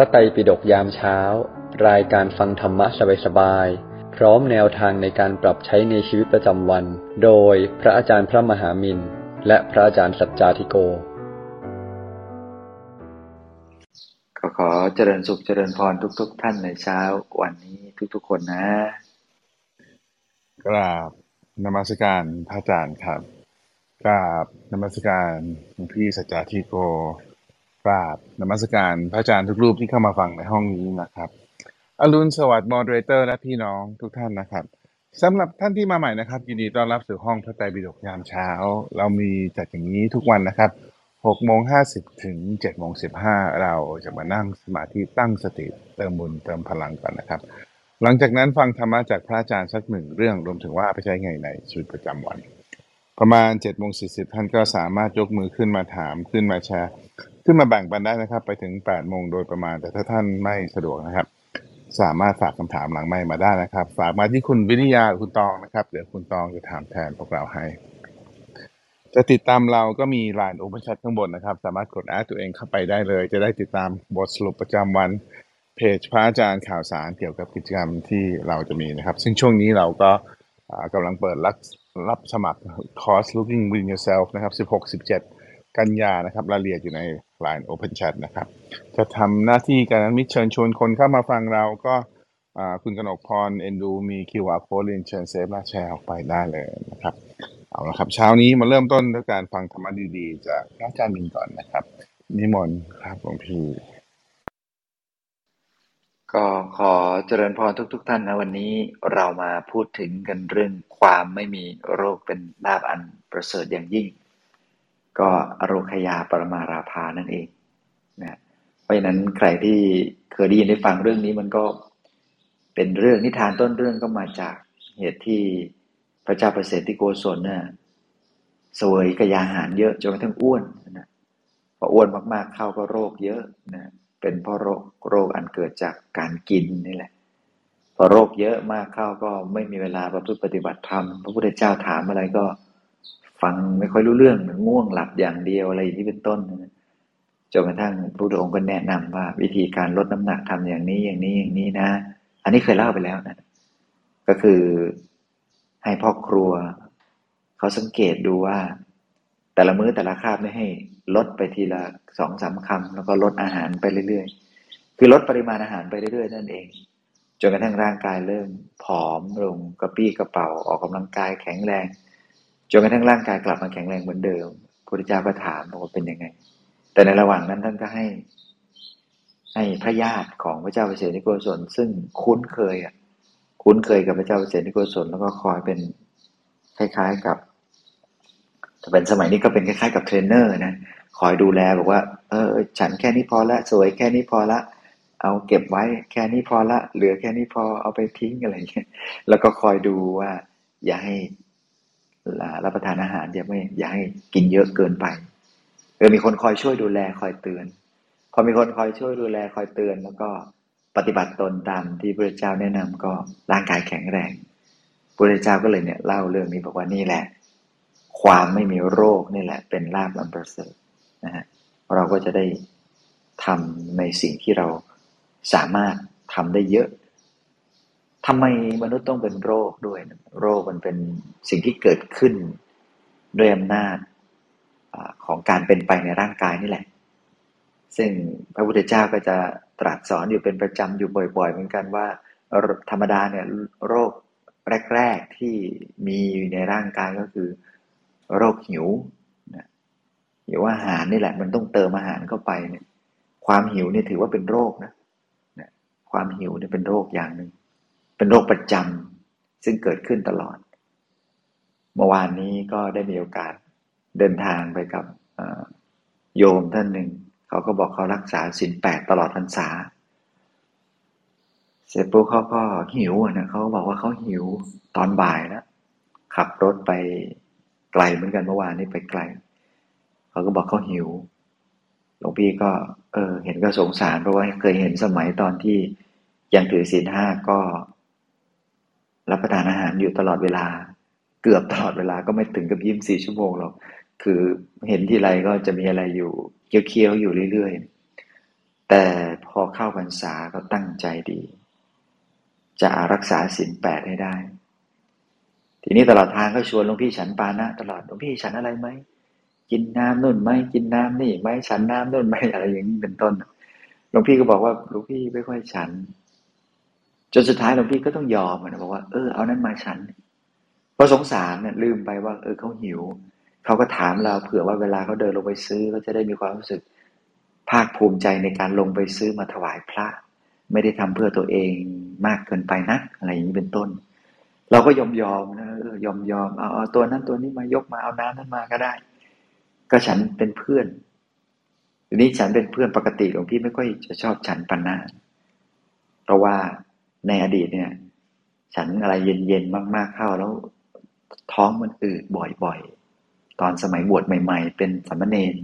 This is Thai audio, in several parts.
ระไตรปิฎกยามเช้า รายการฟังธรรมะสบายๆ พร้อมแนวทางในการปรับใช้ในชีวิตประจำวัน โดยพระอาจารย์พระมหามินและพระอาจารย์สัจจาธิโก ขอขอเจริญสุขเจริญพรทุกๆท่านในเช้าวันนี้ทุกๆคนนะ กราบนมัสการพระอาจารย์ครับ กราบนมัสการหลวงพี่สัจจาธิโกก ราบนมัสการพระอาจารย์ทุกรูปที่เข้ามาฟังในห้องนี้นะครับ อรุณสวัสดิ์มอดเรเตอร์และพี่น้องทุกท่านนะครับสำหรับท่านที่มาใหม่นะครับ ยินดีต้อนรับสู่ห้องพระไตรปิฎกยามเช้า เรามีจัดอย่างนี้ทุกวันนะครับ6โมง50 ถึง7โมง15 เราจะมานั่งสมาธิตั้งสติเติมบุญเติมพลังกันนะครับ หลังจากนั้นฟังธรรมะจากพระอาจารย์สักหนึ่งเรื่องรวมถึงว่าไปใช้ไงในชีวิตประจำวัน ประมาณ7จ็ดโมงสีท่านก็สามารถยกมือขึ้นมาถามขึ้นมาแชร์ ขึ้นมาแบ่งปันได้นะครับ ไปถึง8ปดโมงโดยประมาณ แต่ถ้าท่านไม่สะดวกนะครับ สามารถฝากคำถามหลังไม่มาได้นะครับ ฝากมาที่คุณวิริยาหรือคุณตองนะครับ เดี๋ยวคุณตองจะถามแทนพวกเราให้ จะติดตามเราก็มี Line Open Chat ข้างบนนะครับ สามารถกดแอดตัวเองเข้าไปได้เลย จะได้ติดตามบทสรุปประจำวันเพจพระอาจารย์ข่าวสารเกี่ยวกับกิจกรรมที่เราจะมีนะครับ ซึ่งช่วงนี้เราก็อ่ากำลังเปิดรับรับสมัครคอร์ส Looking Within Yourself นะครับ 16-17 กันยานะครับรายละเอียดอยู่ใน Line Open Chat นะครับ จะทำหน้าที่การมิตรเชิญชวนคนเข้ามาฟังเราก็คุณกนกพรเอ็นดูมี QR Code เรียนเชิญเซฟและแชร์ออกไปได้เลยนะครับ เอาละครับเช้านี้มาเริ่มต้นด้วยการฟังธรรมะดีๆ จากพระอาจารย์มินก่อนนะครับ นิมนต์ครับหลวงพี่ก็ขอเจริญพรทุกๆท่านนะวันนี้เรามาพูดถึงกันเรื่องความไม่มีโรคเป็นลาบอันประเสริฐอย่างยิ่ง ก็อโรคยาปรมาราภานั่นเองนะเพราะฉะนั้นใครที่เคยได้ยินได้ฟังเรื่องนี้มันก็เป็นเรื่องนิทานต้นเรื่องก็มาจากเหตุที่พระเจ้าประเสริฐที่โกศลน่ะเสวยกยาหารเยอะจนกระทั่งอ้วนนะพออ้วนมากๆเข้าก็โรคเยอะนะเป็นเพราะโรคโรคอันเกิดจากการกินนี่แหละ พอโรคเยอะมากเข้าก็ไม่มีเวลาประพฤติปฏิบัติธรรมพระพุทธเจ้าถามอะไรก็ ฟังไม่ค่อยรู้เรื่องง่วงหลับอย่างเดียวอะไรอย่างนี้เป็นต้นนะจนกระทั่งพระพุทธองค์ก็แนะนำว่า วิธีการลดน้ำหนักทำอย่างนี้อย่างนี้อย่างนี้นะ อันนี้เคยเล่าไปแล้วนะก็คือให้พ่อครัว เขาสังเกตดูว่า แต่ละมื้อแต่ละคาบไม่ให้ลดไปทีละสองสามคำแล้วก็ลดอาหารไปเรื่อยๆ คือลดปริมาณอาหารไปเรื่อยๆ นั่นเองจนกระทั่งร่างกายเริ่มผอมลงกระปี้กระเป๋าออกกำลังกายแข็งแรง จนกระทั่งร่างกายกลับมาแข็งแรงเหมือนเดิมพระพุทธเจ้าก็ถามบอกว่าเป็นยังไง แต่ในระหว่างนั้นท่านก็ให้ ให้พระญาติของพระเจ้าเปรตนิโกศลซึ่งคุ้นเคยอะ คุ้นเคยกับพระเจ้าปเสนทิโกศลแล้วก็คอยเป็นคล้ายๆกับถ้าเป็นสมัยนี้ก็เป็นคล้ายๆกับเทรนเนอร์นะคอยดูแลบอกว่า เออ ฉันแค่นี้พอละ สวยแค่นี้พอละ เอาเก็บไว้แค่นี้พอละ เหลือแค่นี้พอเอาไปทิ้งอะไรเงี้ยแล้วก็คอยดูว่า อย่าให้ รับประทานอาหารอย่าไม่อย่าให้กินเยอะเกินไปเออมีคนคอยช่วยดูแลคอยเตือน พอมีคนคอยช่วยดูแลคอยเตือน แล้วก็ปฏิบัติตนตามที่พระเจ้าแนะนำก็ร่างกายแข็งแรงพระเจ้าก็เลยเนี่ยเล่าเรื่องนี้บอกว่านี่แหละ ความไม่มีโรคนี่แหละ เป็นลาภอันประเสริฐนะฮะเราก็จะได้ทำในสิ่งที่เราสามารถทำได้เยอะ ทำไมมนุษย์ต้องเป็นโรคด้วย โรคมันเป็นสิ่งที่เกิดขึ้นด้วยอำนาจของการเป็นไปในร่างกายนี่แหละ ซึ่งพระพุทธเจ้าก็จะตรัสสอนอยู่เป็นประจำอยู่บ่อย ๆ เหมือนกันว่า ธรรมดาเนี่ยโรคแรก ๆ ที่มีอยู่ในร่างกายก็คือ โรคหิวนะหิวอาหารนี่แหละ มันต้องเติมอาหารเข้าไปเนี่ย ความหิวเนี่ยถือว่าเป็นโรคนะความหิวเนี่ยเป็นโรคอย่างหนึ่ง เป็นโรคประจำซึ่งเกิดขึ้นตลอด เมื่อวานนี้ก็ได้มีโอกาสเดินทางไปกับโยมท่านหนึ่ง เขาก็บอกเขารักษาศีลแปดตลอดพรรษา เสร็จปุ๊บเขาก็หิวนะเขาบอกว่าเขาหิวตอนบ่ายแล้วขับรถไปไกลเหมือนกันเมื่อวานนี้ไปไกล เขาก็บอกเขาหิวหลวงพี่ก็เออเห็นก็สงสารเพราะว่าเคยเห็นสมัยตอนที่ยังถือศีลห้าก็ รับประทานอาหารอยู่ตลอดเวลา เกือบตลอดเวลาก็ไม่ถึงกับยี่สิบสี่ชั่วโมงหรอกคือเห็นที่ไรก็จะมีอะไรอยู่เคี้ยวๆอยู่เรื่อยๆ แต่พอเข้าพรรษาก็ตั้งใจดี จะรักษาศีลแปดให้ได้ ทีนี้ตลอดทางก็ชวนหลวงพี่ฉันปานะ ตลอดหลวงพี่ฉันอะไรไหมกินน้ำนุ่นไหมกินน้ำนี่ไหมฉันน้ำนุ่นไหมอะไรอย่างนี้เป็นต้นหลวงพี่ก็บอกว่าหลวงพี่ไม่ค่อยฉัน จนสุดท้ายหลวงพี่ก็ต้องยอมนะบอกว่าเออเอานั้นมาฉันเพราะสงสารเนี่ยลืมไปว่า เออเขาหิวเขาก็ถามเราเผื่อว่าเวลาเขาเดินลงไปซื้อก็จะได้มีความรู้สึก ภาคภูมิใจในการลงไปซื้อมาถวายพระ ไม่ได้ทำเพื่อตัวเองมากเกินไปนักอะไรอย่างนี้เป็นต้น เราก็ยอมยอมนะยอมยอมเอาเอาตัวนั้นตัวนี้มายกมาเอาน้ำนั้นมาก็ได้ ก็ฉันเป็นเพื่อนทีนี้ฉันเป็นเพื่อนปกติหลวงพี่ไม่ค่อยจะชอบฉันปันนาเพราะว่า ในอดีตเนี่ย ฉันอะไรเย็นๆมาก ๆเข้าแล้วท้องมันอืดบ่อยๆ ตอนสมัยบวชใหม่ ๆ เป็นสามเณร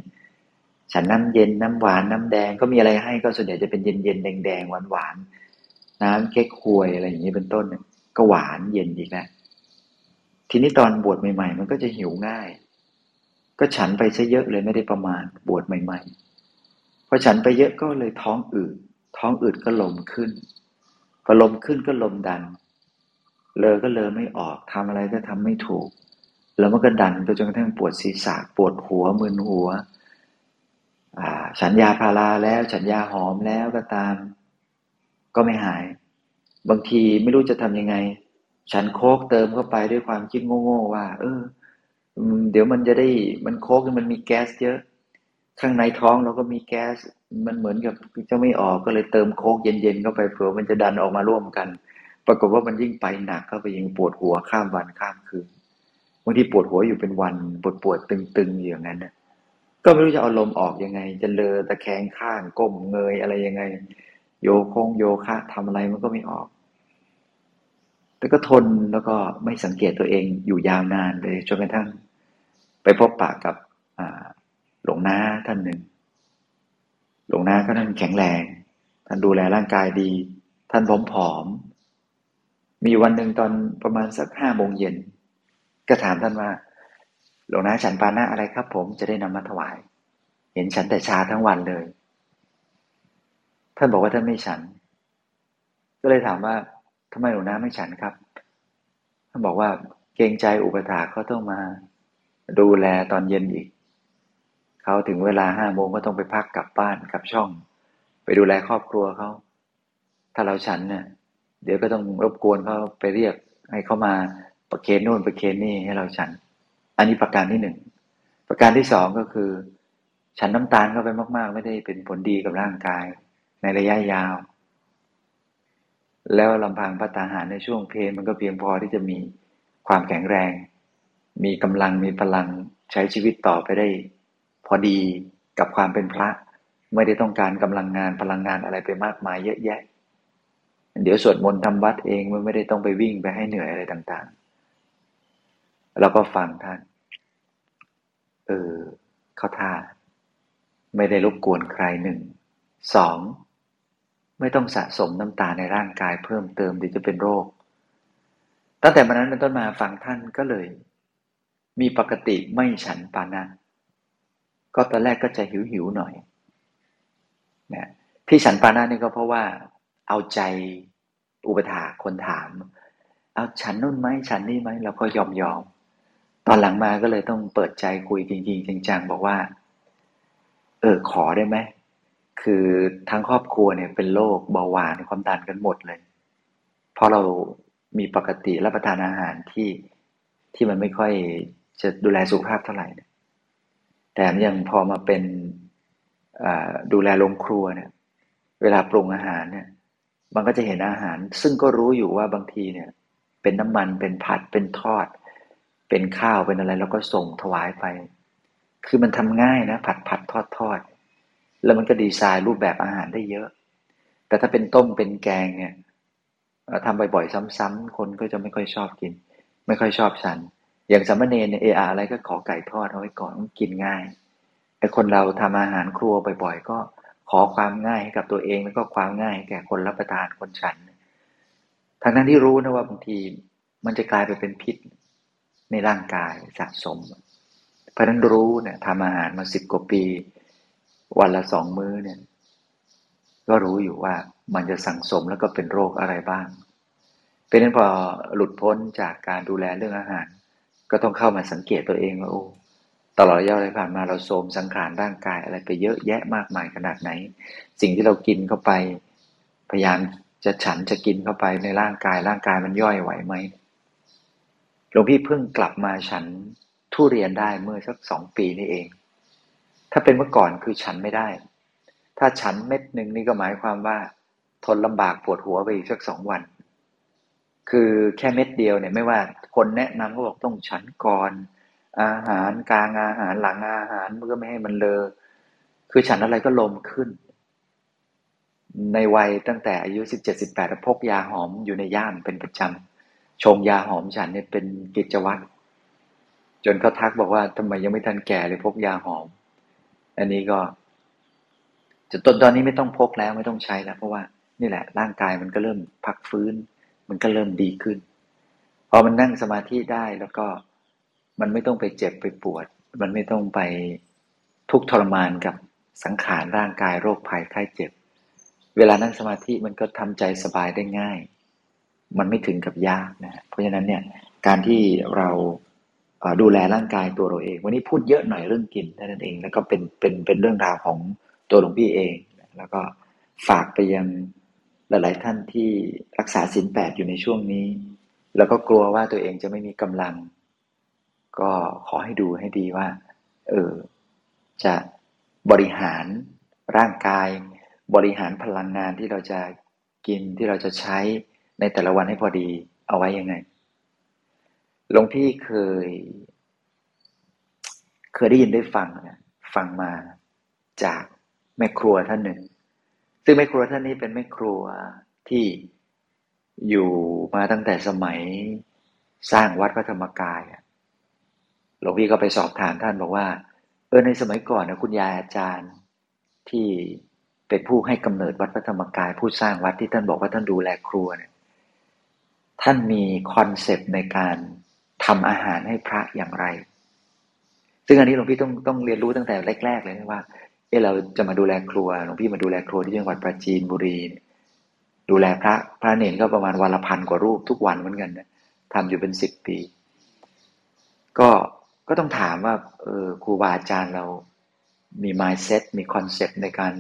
ฉันน้ำเย็นน้ำหวานน้ำแดงก็มีอะไรให้ก็ส่วนใหญ่จะเป็นเย็นๆแดงๆหวานๆน้ำเก๊กฮวยอะไรอย่างนี้เป็นต้นก็หวานเย็นอีกแล้วทีนี้ตอนบวชใหม่ ๆ มันก็จะหิวง่าย ก็ฉันไปซะเยอะเลยไม่ได้ประมาณบวชใหม่ ๆ พอฉันไปเยอะก็เลยท้องอืดท้องอืดก็ลมขึ้น พอลมขึ้นก็ลมดัน เลอก็เลอไม่ออกทำอะไรก็ทำไม่ถูก แล้วมันก็ดันไปจนกระทั่งปวดศีรษะปวดหัวมึนหัวฉันยาพาราแล้ว ฉันยาหอมแล้วก็ตาม ก็ไม่หาย บางทีไม่รู้จะทำยังไง ฉันโคกเติมเข้าไปด้วยความคิดโง่ๆว่า เออ เดี๋ยวมันจะได้มันโคกมันมีแก๊สเยอะ ข้างในท้องเราก็มีแก๊ส มันเหมือนกับจะไม่ออกก็เลยเติมโคกเย็นๆเข้าไปเผื่อมันจะดันออกมาร่วมกัน ปรากฏว่ามันยิ่งไปหนักเข้าไปยิ่งปวดหัวข้ามวันข้ามคืนบางทีปวดหัวอยู่เป็นวันปวดปวดตึงๆอย่างนั้นก็ไม่รู้จะเอาลมออกยังไง จะเลอตะแคงข้างก้มเงยอะไรยังไง โยคงโยคะทำอะไรมันก็ไม่ออก แต่ก็ทนแล้วก็ไม่สังเกตตัวเองอยู่ยาวนานเลยจนกระทั่งไปพบปะกับหลวงน้าท่านหนึ่ง หลวงนาก็ท่านแข็งแรง ท่านดูแลร่างกายดี ท่านผอม มีวันหนึ่งตอนประมาณสักห้าโมงเย็น ก็ถามท่านว่า หลวงนาฉันปานะอะไรครับ ผมจะได้นำมาถวาย เห็นฉันแต่ชาทั้งวันเลย ท่านบอกว่าท่านไม่ฉัน ก็เลยถามว่าทำไมหลวงนาไม่ฉันครับ ท่านบอกว่าเกรงใจอุปถาเขาต้องมา ดูแลตอนเย็นอีก เขาถึงเวลาห้าโมงก็ต้องไปพักกลับบ้านกลับช่อง ไปดูแลครอบครัวเขา ถ้าเราฉันเนี่ยเดี๋ยวก็ต้องรบกวนเขาไปเรียกให้เขามาประเคนโน่นประเคนนี่ให้เราฉัน อันนี้ประการที่หนึ่งประการที่สองก็คือ ฉันน้ำตาลเข้าไปมาก ๆ ไม่ได้เป็นผลดีกับร่างกาย ในระยะยาว แล้วลำพังพัฒนาหารในช่วงเพลมันก็เพียงพอที่จะมีความแข็งแรง มีกำลังมีพลังใช้ชีวิตต่อไปได้ พอดีกับความเป็นพระ ไม่ได้ต้องการกำลังงานพลังงานอะไรไปมากมายเยอะแยะ เดี๋ยวสวดมนต์ทำวัดเองมันไม่ได้ต้องไปวิ่งไปให้เหนื่อยอะไรต่างๆเราก็ฟังท่าน เออ เขาท่า ไม่ได้รบกวนใครหนึ่ง สอง ไม่ต้องสะสมน้ำตาในร่างกายเพิ่มเติมเดี๋ยวจะเป็นโรค ตั้งแต่วันนั้นเป็นต้นมาฟังท่านก็เลย มีปกติไม่ฉันปานะ ก็ตอนแรกก็จะหิวหิวหน่อยนะที่ฉันปานะนี่ก็เพราะว่าเอาใจอุปถาคนถาม เอาฉันนู่นไหมฉันนี่ไหมเราก็ยอมยอมตอนหลังมาก็เลยต้องเปิดใจคุยจริงๆจังๆบอกว่า เออขอได้ไหมคือทั้งครอบครัวเนี่ยเป็นโรคเบาหวานความดันกันหมดเลย เพราะเรามีปกติรับประทานอาหารที่ที่มันไม่ค่อยจะดูแลสุขภาพเท่าไหร่ แต่ยังพอมาเป็นดูแลโรงครัวเนี่ย เวลาปรุงอาหารเนี่ย มันก็จะเห็นอาหาร ซึ่งก็รู้อยู่ว่าบางทีเนี่ย เป็นน้ำมันเป็นผัดเป็นทอด เป็นข้าวเป็นอะไร แล้วก็ส่งถวายไป คือมันทำง่ายนะ ผัดผัดทอดทอดแล้วมันก็ดีไซน์รูปแบบอาหารได้เยอะ แต่ถ้าเป็นต้มเป็นแกงเนี่ยทำบ่อยๆซ้ำๆคนก็จะไม่ค่อยชอบกิน ไม่ค่อยชอบฉัน อย่างสมณเณรเนี่ยเอออะไรก็ขอไก่ทอดเอาไว้ก่อนกินง่ายไอ้คนเราทำอาหารครัวบ่อยๆ ก็ขอความง่ายให้กับตัวเองแล้วก็ความง่ายแก่คนรับประทานคนฉันทั้งนั้นที่รู้นะว่าบางทีมันจะกลายไปเป็นพิษในร่างกายสะสม เพราะนั้นรู้เนี่ยทำอาหารมาสิบกว่าปี วันละสองมื้อเนี่ย ก็รู้อยู่ว่ามันจะสั่งสมแล้วก็เป็นโรคอะไรบ้าง เป็นนั้นพอหลุดพ้นจากการดูแลเรื่องอาหาร ก็ต้องเข้ามาสังเกตตัวเองว่าโอ้ตลอดระยะเวลาผ่านมาเราโทมสังขารร่างกายอะไรไปเยอะแยะมากมายขนาดไหน สิ่งที่เรากินเข้าไป พยายามจะฉันจะกินเข้าไปในร่างกายร่างกายมันย่อยไหวไหมหลวงพี่เพิ่งกลับมาฉันทุเรียนได้เมื่อสักสองปีนี่เอง ถ้าเป็นเมื่อก่อนคือฉันไม่ได้ ถ้าฉันเม็ดหนึ่งนี่ก็หมายความว่า ทนลำบากปวดหัวไปอีกสักสองวัน คือแค่เม็ดเดียวเนี่ยไม่ว่า คนแนะนำก็บอกต้องฉันก่อน อาหารกลางอาหารหลังอาหารเพื่อไม่ให้มันเลอะคือฉันอะไรก็ลมขึ้น ในวัยตั้งแต่อายุสิบเจ็ดสิบแปดพกยาหอมอยู่ในย่ามเป็นประจำชงยาหอมฉันเนี่ยเป็นกิจวัตรจนเขาทักบอกว่าทำไมยังไม่ทันแก่เลยพกยาหอม อันนี้ก็จนตอนตอนนี้ไม่ต้องพกแล้วไม่ต้องใช้แล้ว เพราะว่านี่แหละร่างกายมันก็เริ่มพักฟื้น มันก็เริ่มดีขึ้น อมันนั่งสมาธิได้แล้วก็มันไม่ต้องไปเจ็บไปปวด มันไม่ต้องไปทุกทรมานกับสังขารร่างกายโรคภัยไข้เจ็บ เวลานั่งสมาธิมันก็ทำใจสบายได้ง่าย มันไม่ถึงกับยากนะเพราะฉะนั้นเนี่ยการที่เราดูแลร่างกายตัวเราเอง วันนี้พูดเยอะหน่อยเรื่องกินนั่นเอง แล้วก็เป็นเป็นเป็นเรื่องราวของตัวหลวงพี่เอง แล้วก็ฝากไปยังหลาย ๆ ท่านที่รักษาศีลแปดอยู่ในช่วงนี้ แล้วก็กลัวว่าตัวเองจะไม่มีกำลัง ก็ขอให้ดูให้ดีว่า เออ จะบริหารร่างกาย บริหารพลังงานที่เราจะกินที่เราจะใช้ในแต่ละวันให้พอดีเอาไว้ยังไง หลวงพี่เคย เคยได้ยินได้ฟังนะฟังมาจากแม่ครัวท่านหนึ่ง ซึ่งแม่ครัวท่านนี้เป็นแม่ครัวที่ อยู่มาตั้งแต่สมัยสร้างวัดพระธรรมกายหลวงพี่ก็ไปสอบถามท่านบอกว่า เออในสมัยก่อนนะคุณยายอาจารย์ที่เป็นผู้ให้กำเนิดวัดพระธรรมกาย ผู้สร้างวัดที่ท่านบอกว่าท่านดูแลครัวเนี่ยท่านมีคอนเซปต์ในการทำอาหารให้พระอย่างไร ซึ่งอันนี้หลวงพี่ต้องต้องเรียนรู้ตั้งแต่แรก ๆ เลยว่า เออเราจะมาดูแลครัวหลวงพี่มาดูแลครัวที่จังหวัดปราจีนบุรี ดูแลพระพระเนรก็ประมาณวันละพันกว่ารูปทุกวันเหมือนกันนะทำอยู่เป็นสิบปี ก็ก็ต้องถามว่าเออครูบาอาจารย์เรามี mindset มีคอนเซปต์ในการ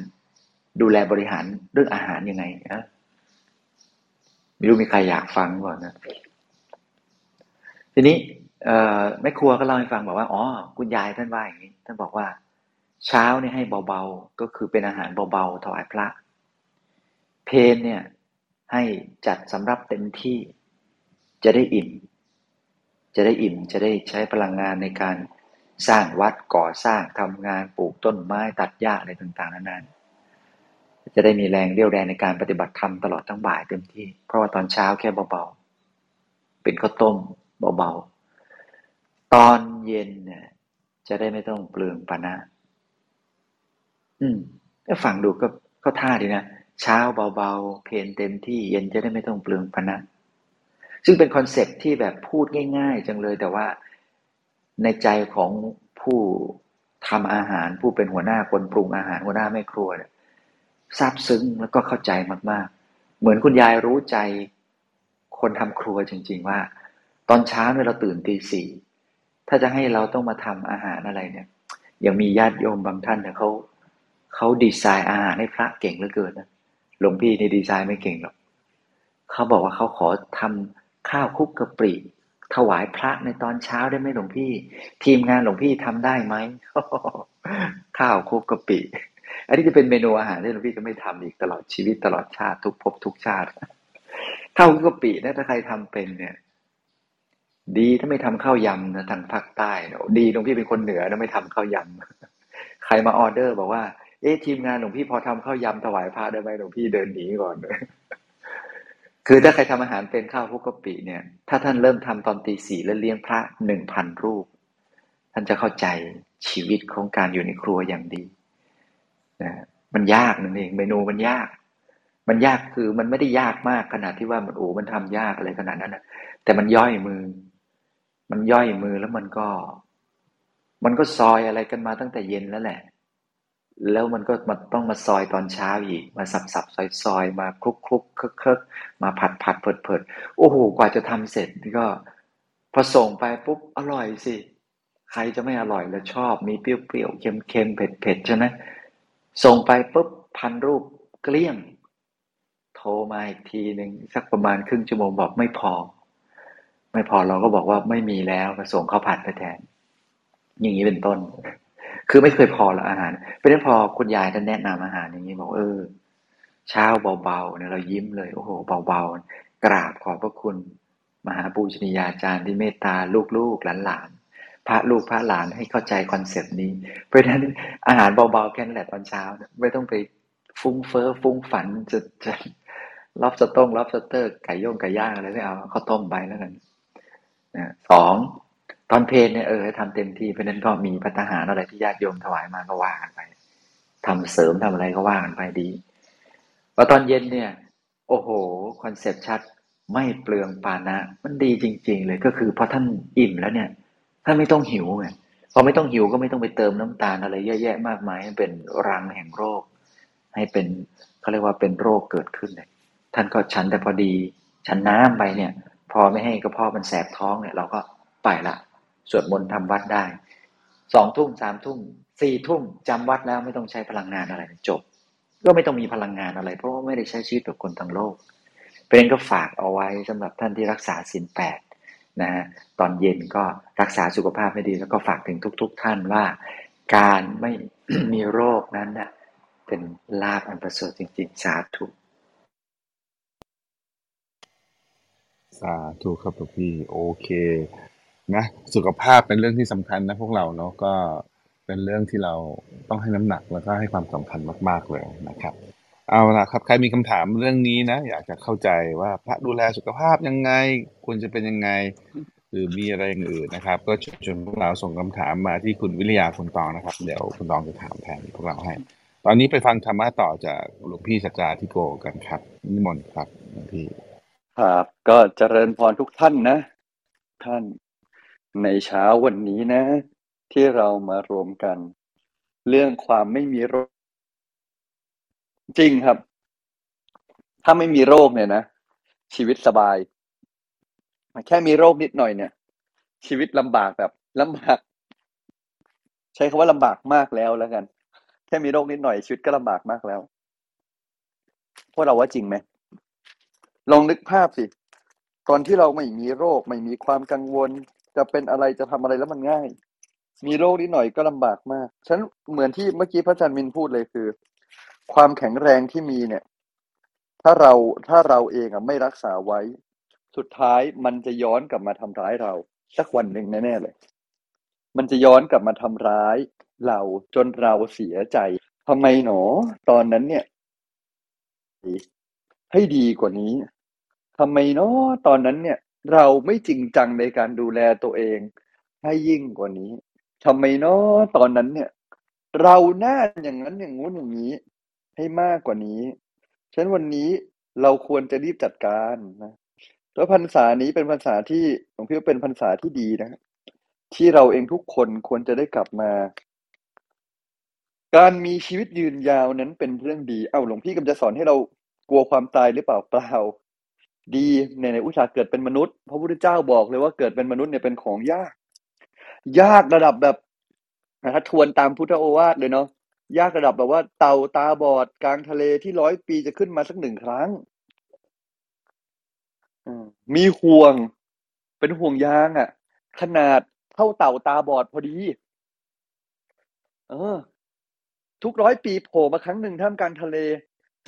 ดูแลบริหารเรื่องอาหารยังไงนะไม่รู้มีใครอยากฟังก่อนนะ ทีนี้แม่ครัวก็เล่าให้ฟังบอกว่าอ๋อคุณยายท่านว่าอย่างนี้ ท่านบอกว่า เช้าเนี่ยให้เบาๆ ก็คือเป็นอาหารเบาๆถวายพระ เพนเนี่ย ให้จัดสำรับเต็มที่ จะได้อิ่ม จะได้อิ่มจะได้ใช้พลังงานในการสร้างวัดก่อสร้างทำงานปลูกต้นไม้ตัดหญ้าอะไรต่างๆนั้นจะได้มีแรงเรี่ยวแรงในการปฏิบัติธรรมตลอดทั้งบ่ายเต็มที่ เพราะว่าตอนเช้าแค่เบาๆ เป็นข้าวต้มเบาๆ ตอนเย็นเนี่ยจะได้ไม่ต้องเปลืองปานะ อืมถ้าฟังดูก็ก็เข้าท่าดีนะ เช้าเบาๆ เพลเต็มที่เย็นจะได้ไม่ต้องเปลืองปานะ ซึ่งเป็น concept ที่แบบพูดง่าย ๆ จังเลยแต่ว่าในใจของผู้ทำอาหารผู้เป็นหัวหน้าคนปรุงอาหารหัวหน้าแม่ครัวเนี่ยซาบซึ้งแล้วก็เข้าใจมากๆ เหมือนคุณยายรู้ใจคนทำครัวจริง ๆ ว่า ตอนเช้าเนี่ยเราตื่นตีสี่ถ้าจะให้เราต้องมาทำอาหารอะไรเนี่ยยังมีญาติโยมบางท่านเนี่ยเขาเขาดีไซน์อาหารให้พระเก่งเหลือเกินนะ หลวงพี่ในดีไซน์ไม่เก่งหรอกเขาบอกว่าเขาขอทำข้าวคุกกะปิถวายพระในตอนเช้าได้ไหมหลวงพี่ ทีมงานหลวงพี่ทำได้ไหมข้าวคุกกะปิอันนี้จะเป็นเมนูอาหารที่หลวงพี่จะไม่ทำอีกตลอดชีวิตตลอดชาติทุกภพทุกชาติข้าวคุกกะปินะถ้าใครทำเป็นเนี่ย ดีถ้าไม่ทำข้าวยำนะทางภาคใต้ดีหลวงพี่เป็นคนเหนือนะไม่ทำข้าวยำใครมาออเดอร์บอกว่า เอ๊ะทีมงานหลวงพี่พอทำข้าวยำถวายพระได้ไหมหลวงพี่เดินหนีก่อนเลยคือถ้าใครทำอาหารเป็นข้าวพุกกะปิเนี่ย ถ้าท่านเริ่มทำตอนตีสี่แล้วเลี้ยงพระหนึ่งพันรูป ท่านจะเข้าใจชีวิตของการอยู่ในครัวอย่างดีนะมันยากนั่นเองเมนูมันยาก มันยากคือมันไม่ได้ยากมากขนาดที่ว่ามันโอ้มันทำยากอะไรขนาดนั้นนะแต่มันย่อยมือ มันย่อยมือแล้วมันก็ มันก็ซอยอะไรกันมาตั้งแต่เย็นแล้วแหละ แล้วมันก็มาต้องมาซอยตอนเช้าอีก มาสับสับซอยซอยมาคลุกคลุกเคลิกเคลิกมาผัดผัดเผิดเผิดโอ้โหกว่าจะทำเสร็จก็ พอส่งไปปุ๊บอร่อยสิ ใครจะไม่อร่อยแล้วชอบมีเปรี้ยวๆเค็มๆเผ็ดๆใช่ไหมส่งไปปุ๊บพันรูปเกลี้ยง โทรมาอีกทีหนึ่งสักประมาณครึ่งชั่วโมงบอกไม่พอ ไม่พอเราก็บอกว่าไม่มีแล้วมาส่งข้าวผัดไปแทน อย่างนี้เป็นต้น คือไม่เคยพอละอาหารเป็นนั้นพอคุณยายท่านแนะนำอาหารอย่างนี้บอกเออ เช้าเบาๆเนี่ยเรายิ้มเลยโอ้โหเบาๆกราบขอบพระคุณ มหาปูชนียาจารย์ที่เมตตาลูกๆหลานๆพระลูกพระหลานให้เข้าใจ concept นี้ เพราะฉะนั้นอาหารเบาๆแค่นั้นแหละตอนเช้า ไม่ต้องไปฟุ้งเฟ้อฟุ้งฝันจะจะล็อบสต้งล็อบสเตอร์ไก่ย่งไก่ย่างอะไรไม่เอาข้าวต้มไปแล้วกันสอง ตอนเพลเนี่ยเออทำเต็มที่เพราะนั้นก็มีภัตตาหารอะไรที่ญาติโยมถวายมาก็ว่ากันไปทำเสริมทำอะไรก็ว่ากันไปดีพอตอนเย็นเนี่ย โอ้โหคอนเซปต์ชัดไม่เปลืองปานะ มันดีจริง ๆ เลยก็คือพอท่านอิ่มแล้วเนี่ยท่านไม่ต้องหิวไงพอไม่ต้องหิวก็ไม่ต้องไปเติมน้ำตาลอะไรเยอะแยะมากมายให้เป็นรังแห่งโรค ให้เป็นเขาเรียกว่าเป็นโรคเกิดขึ้นเลยท่านก็ฉันแต่พอดี ฉันน้ำไปเนี่ย พอไม่ให้กระเพาะมันแสบท้องเนี่ย เราก็ไปละ สวดมนต์ทำวัดได้สองทุ่มสามทุ่มสี่ทุ่มจำวัดแล้วไม่ต้องใช้พลังงานอะไรจบ ก็ไม่ต้องมีพลังงานอะไร เพราะว่าไม่ได้ใช้ชีวิตแบบคนทั้งโลกเป็นก็ฝากเอาไว้สำหรับท่านที่รักษาศีลแปดนะฮะตอนเย็นก็รักษาสุขภาพให้ดีแล้วก็ฝากถึงทุก ๆทท่านว่า การไม่มีโรคนั้นเนะ่ยเป็นลาภอันประเสริฐจริง ๆ สาธุสาธุครับหลวงพี่โอเค นะสุขภาพเป็นเรื่องที่สำคัญนะพวกเราเนาะก็เป็นเรื่องที่เราต้องให้น้ำหนักแล้วก็ให้ความสำคัญมาก ๆเลยนะครับ เอาละครับใครมีคำถามเรื่องนี้นะ อยากจะเข้าใจว่าพระดูแลสุขภาพยังไงควรจะเป็นยังไง หรือมีอะไรอย่างอื่นนะครับ ก็ชวนพวกเราส่งคำถามมาที่คุณวิริยาคุณตองนะครับ เดี๋ยวคุณตองจะถามแทนพวกเราให้ ตอนนี้ไปฟังธรรมะต่อจากหลวงพี่สัจจาทิโกกันครับนิมนต์ครับหลวงพี่ครับก็เจริญพรทุกท่านนะ ท่าน ในเช้าวันนี้นะ ที่เรามารวมกัน เรื่องความไม่มีโรค จริงครับ ถ้าไม่มีโรคเนี่ยนะชีวิตสบาย แค่มีโรคนิดหน่อยเนี่ย ชีวิตลำบากแบบลำบาก ใช้คำว่าลำบากมากแล้วแล้วกัน แค่มีโรคนิดหน่อยชีวิตก็ลำบากมากแล้วพวกเราว่าจริงไหมลองนึกภาพสิตอนที่เราไม่มีโรค ไม่มีความกังวล จะเป็นอะไรจะทำอะไรแล้วมันง่าย มีโรคนิดหน่อยก็ลำบากมากฉันเหมือนที่เมื่อกี้พระอาจารย์มินพูดเลยคือ ความแข็งแรงที่มีเนี่ย ถ้าเราถ้าเราเองอะไม่รักษาไว้ สุดท้ายมันจะย้อนกลับมาทำร้ายเรา สักวันหนึ่งแน่ๆเลย มันจะย้อนกลับมาทำร้ายเราจนเราเสียใจทำไมหนอ ตอนนั้นเนี่ย ให้ดีกว่านี้ทำไมเนาะตอนนั้นเนี่ย เราไม่จริงจังในการดูแลตัวเองให้ยิ่งกว่านี้ทำไมเนาะตอนนั้นเนี่ย เราหน้าอย่างนั้นอย่างงู้นอย่างนี้ ให้มากกว่านี้ฉะนั้นวันนี้เราควรจะรีบจัดการนะแล้วพรรษานี้เป็นพรรษาที่หลวงพี่ว่าเป็นพรรษาที่ดีนะที่เราเองทุกคนควรจะได้กลับมา การมีชีวิตยืนยาวนั้นเป็นเรื่องดี เอ้าหลวงพี่กำจะสอนให้เรากลัวความตายหรือเปล่าเปล่า ดีในในอุตสาห์เกิดเป็นมนุษย์ พระพุทธเจ้าบอกเลยว่าเกิดเป็นมนุษย์เนี่ยเป็นของยาก ยากระดับแบบถ้าทวนตามพุทธโอวาทเลยเนาะยากระดับแบบว่าเต่าตาบอดกลางทะเลที่ร้อยปีจะขึ้นมาสักหนึ่งครั้งมีห่วง เป็นห่วงยางอะ่ะ ขนาดเท่าเต่าตาบอดพอดี เออ ทุกร้อยปีโผล่มาครั้งหนึ่งท่ามกลางทะเล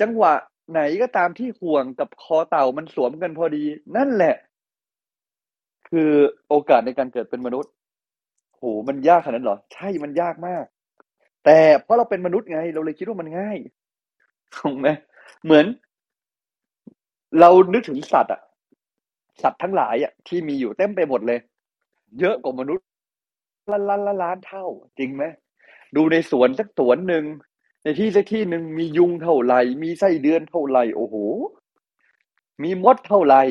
จังหวะ ไหนก็ตามที่ห่วงกับคอเต่ามันสวมกันพอดี นั่นแหละ คือโอกาสในการเกิดเป็นมนุษย์โหมันยากขนาดนั้นเหรอ ใช่มันยากมาก แต่เพราะเราเป็นมนุษย์ไง เราเลยคิดว่ามันง่ายถูกไหมเหมือน เรานึกถึงสัตว์อะสัตว์ทั้งหลายอะที่มีอยู่เต็มไปหมดเลย เยอะกว่ามนุษย์ล้านล้านล้านเท่า จริงไหมดูในสวนสักสวนหนึ่ง ในที่สักที่หนึ่งมียุงเท่าไหร่ มีไส้เดือนเท่าไหร่ โอ้โห มีมดเท่าไหร่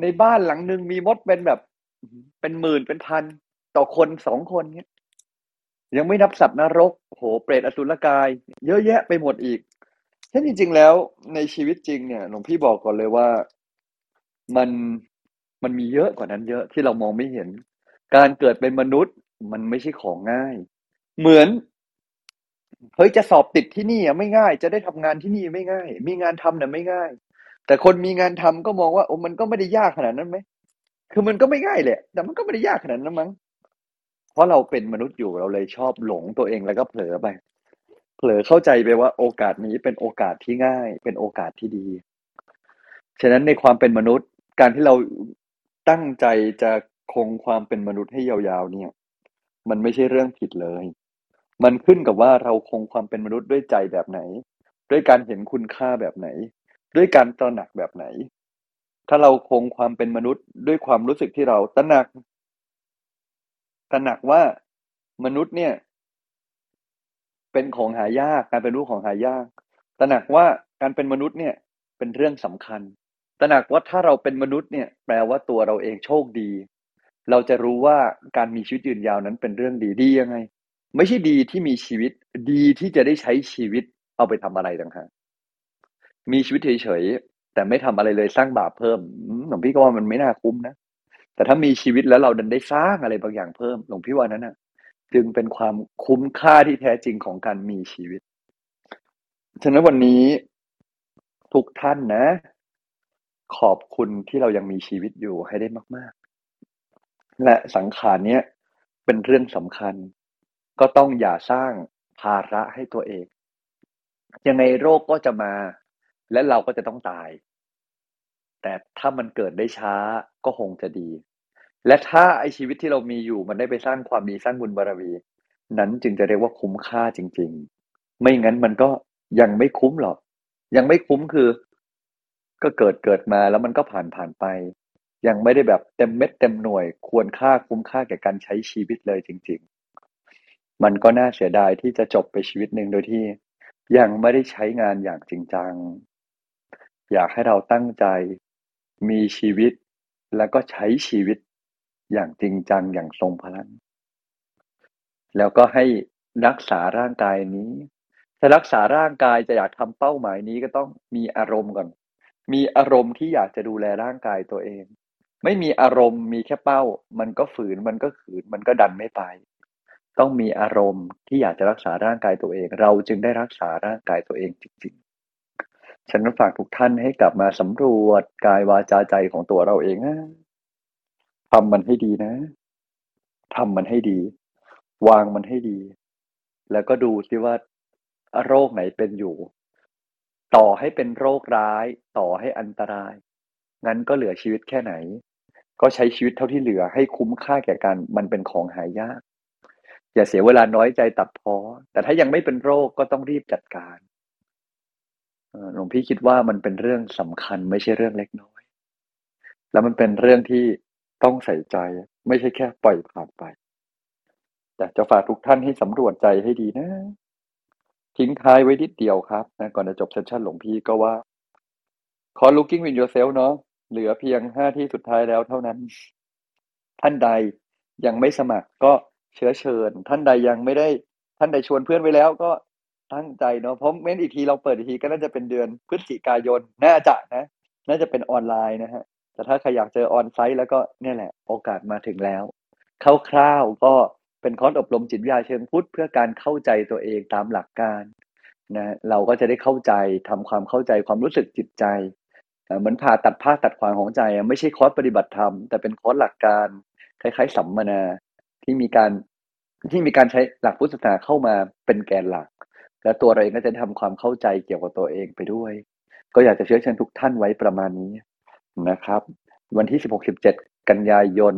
ในบ้านหลังหนึ่งมีมดเป็นแบบ เป็นหมื่นเป็นพัน ต่อคนสองคนเนี้ย ยังไม่นับสัตว์นรกโห เปรตอสุรกาย เยอะแยะไปหมดอีกฉะนั้นจริง ๆ แล้วในชีวิตจริงเนี่ยหลวงพี่บอกก่อนเลยว่ามันมันมีเยอะกว่านั้นเยอะที่เรามองไม่เห็น การเกิดเป็นมนุษย์มันไม่ใช่ของง่าย เหมือน เฮ้ยจะสอบติดที่นี่อะไม่ง่าย จะได้ทำงานที่นี่ไม่ง่าย มีงานทำเนี่ยไม่ง่าย แต่คนมีงานทำก็มองว่าโอ้มันก็ไม่ได้ยากขนาดนั้นไหมคือมันก็ไม่ง่ายแหละ แต่มันก็ไม่ได้ยากขนาดนั้นมั้งเพราะเราเป็นมนุษย์อยู่เราเลยชอบหลงตัวเองแล้วก็เผลอไป เผลอเข้าใจไปว่าโอกาสนี้เป็นโอกาสที่ง่าย เป็นโอกาสที่ดี ฉะนั้นในความเป็นมนุษย์ การที่เราตั้งใจจะคงความเป็นมนุษย์ให้ยาวๆ เนี่ย มันไม่ใช่เรื่องผิดเลย มันขึ้นกับว่าเราคงความเป็นมนุษย์ด้วยใจแบบไหน ด้วยการเห็นคุณค่าแบบไหน ด้วยการตระหนักแบบไหน ถ้าเราคงความเป็นมนุษย์ด้วยความรู้สึกที่เราตระหนัก ตระหนักว่ามนุษย์เนี่ย เป็นของหายากการเป็นรูปของหายาก ตระหนักว่าการเป็นมนุษย์เนี่ยเป็นเรื่องสำคัญ ตระหนักว่าถ้าเราเป็นมนุษย์เนี่ย แปลว่าตัวเราเองโชคดี เราจะรู้ว่าการมีชีวิตยืนยาวนั้นเป็นเรื่องดีดียังไง ไม่ใช่ดีที่มีชีวิต ดีที่จะได้ใช้ชีวิตเอาไปทำอะไรต่างหากมีชีวิตเฉยๆแต่ไม่ทำอะไรเลยสร้างบาปเพิ่มหลวงพี่ก็ว่ามันไม่น่าคุ้มนะแต่ถ้ามีชีวิตแล้วเราดันได้สร้างอะไรบางอย่างเพิ่มหลวงพี่ว่านั้นน่ะ จึงเป็นความคุ้มค่าที่แท้จริงของการมีชีวิต ฉะนั้นวันนี้ทุกท่านนะ ขอบคุณที่เรายังมีชีวิตอยู่ให้ได้มาก ๆ และสังขารเนี้ยเป็นเรื่องสำคัญ ก็ต้องอย่าสร้างภาระให้ตัวเอง ยังไงโรคก็จะมา และเราก็จะต้องตาย แต่ถ้ามันเกิดได้ช้าก็คงจะดี และถ้าไอชีวิตที่เรามีอยู่มันได้ไปสร้างความดีสร้างบุญบารมีนั้นจึงจะเรียกว่าคุ้มค่าจริง ๆ ไม่งั้นมันก็ยังไม่คุ้มหรอก ยังไม่คุ้มคือ ก็เกิดเกิดมาแล้วมันก็ผ่านผ่านไป ยังไม่ได้แบบเต็มเม็ดเต็มหน่วย ควรค่าคุ้มค่าแก่การใช้ชีวิตเลยจริง ๆ มันก็น่าเสียดายที่จะจบไปชีวิตหนึ่งโดยที่ยังไม่ได้ใช้งานอย่างจริงจัง อยากให้เราตั้งใจมีชีวิตแล้วก็ใช้ชีวิตอย่างจริงจังอย่างทรงพลัง แล้วก็ให้รักษาร่างกายนี้ ถ้ารักษาร่างกายจะอยากทำเป้าหมายนี้ก็ต้องมีอารมณ์ก่อน มีอารมณ์ที่อยากจะดูแลร่างกายตัวเอง ไม่มีอารมณ์มีแค่เป้า มันก็ฝืนมันก็ขืนมันก็ดันไม่ไป ต้องมีอารมณ์ที่อยากจะรักษาร่างกายตัวเอง เราจึงได้รักษาร่างกายตัวเองจริงๆ ฉันฝากทุกท่านให้กลับมาสำรวจกายวาจาใจของตัวเราเองนะทำมันให้ดีนะทำมันให้ดี วางมันให้ดี แล้วก็ดูซิว่าโรคไหนเป็นอยู่ ต่อให้เป็นโรคร้าย ต่อให้อันตราย งั้นก็เหลือชีวิตแค่ไหน ก็ใช้ชีวิตเท่าที่เหลือให้คุ้มค่าแก่กัน มันเป็นของหายาก อย่าเสียเวลาน้อยใจตัดพ้อแต่ถ้ายังไม่เป็นโรคก็ต้องรีบจัดการหลวงพี่คิดว่ามันเป็นเรื่องสำคัญไม่ใช่เรื่องเล็กน้อย แล้วมันเป็นเรื่องที่ต้องใส่ใจ ไม่ใช่แค่ปล่อยผ่านไปอยากจะฝากทุกท่านให้สำรวจใจให้ดีนะ ทิ้งท้ายไว้นิดเดียวครับนะก่อนจะจบเซสชั่นหลวงพี่ก็ว่า ขอ looking with yourself เนาะเหลือเพียงห้าที่สุดท้ายแล้วเท่านั้น ท่านใดยังไม่สมัครก็ เชื้อเชิญ ท่านใดยังไม่ได้ ท่านใดชวนเพื่อนไว้แล้วก็ตั้งใจเนาะเพราะเม้นอีกทีเราเปิดอีกทีก็น่าจะเป็นเดือนพฤศจิกายนน่าจะนะ น่าจะเป็นออนไลน์นะฮะแต่ถ้าใครอยากเจอ onsite แล้วก็เนี่ยแหละ โอกาสมาถึงแล้วคร่าวๆก็เป็นคอร์สอบรมจิตวิทยาเชิงพุทธเพื่อการเข้าใจตัวเองตามหลักการนะเราก็จะได้เข้าใจทำความเข้าใจความรู้สึกจิตใจเหมือนผ่าตัดภาพตัดขวางของใจ ไม่ใช่คอร์สปฏิบัติธรรมแต่เป็นคอร์สหลักการคล้ายๆสัมมนา ที่มีการที่มีการใช้หลักพุทธศาสนาเข้ามาเป็นแกนหลัก และตัวเราเองก็จะทำความเข้าใจเกี่ยวกับตัวเองไปด้วย ก็อยากจะเชื้อเชิญทุกท่านไว้ประมาณนี้นะครับ วันที่ 16-17 กันยายน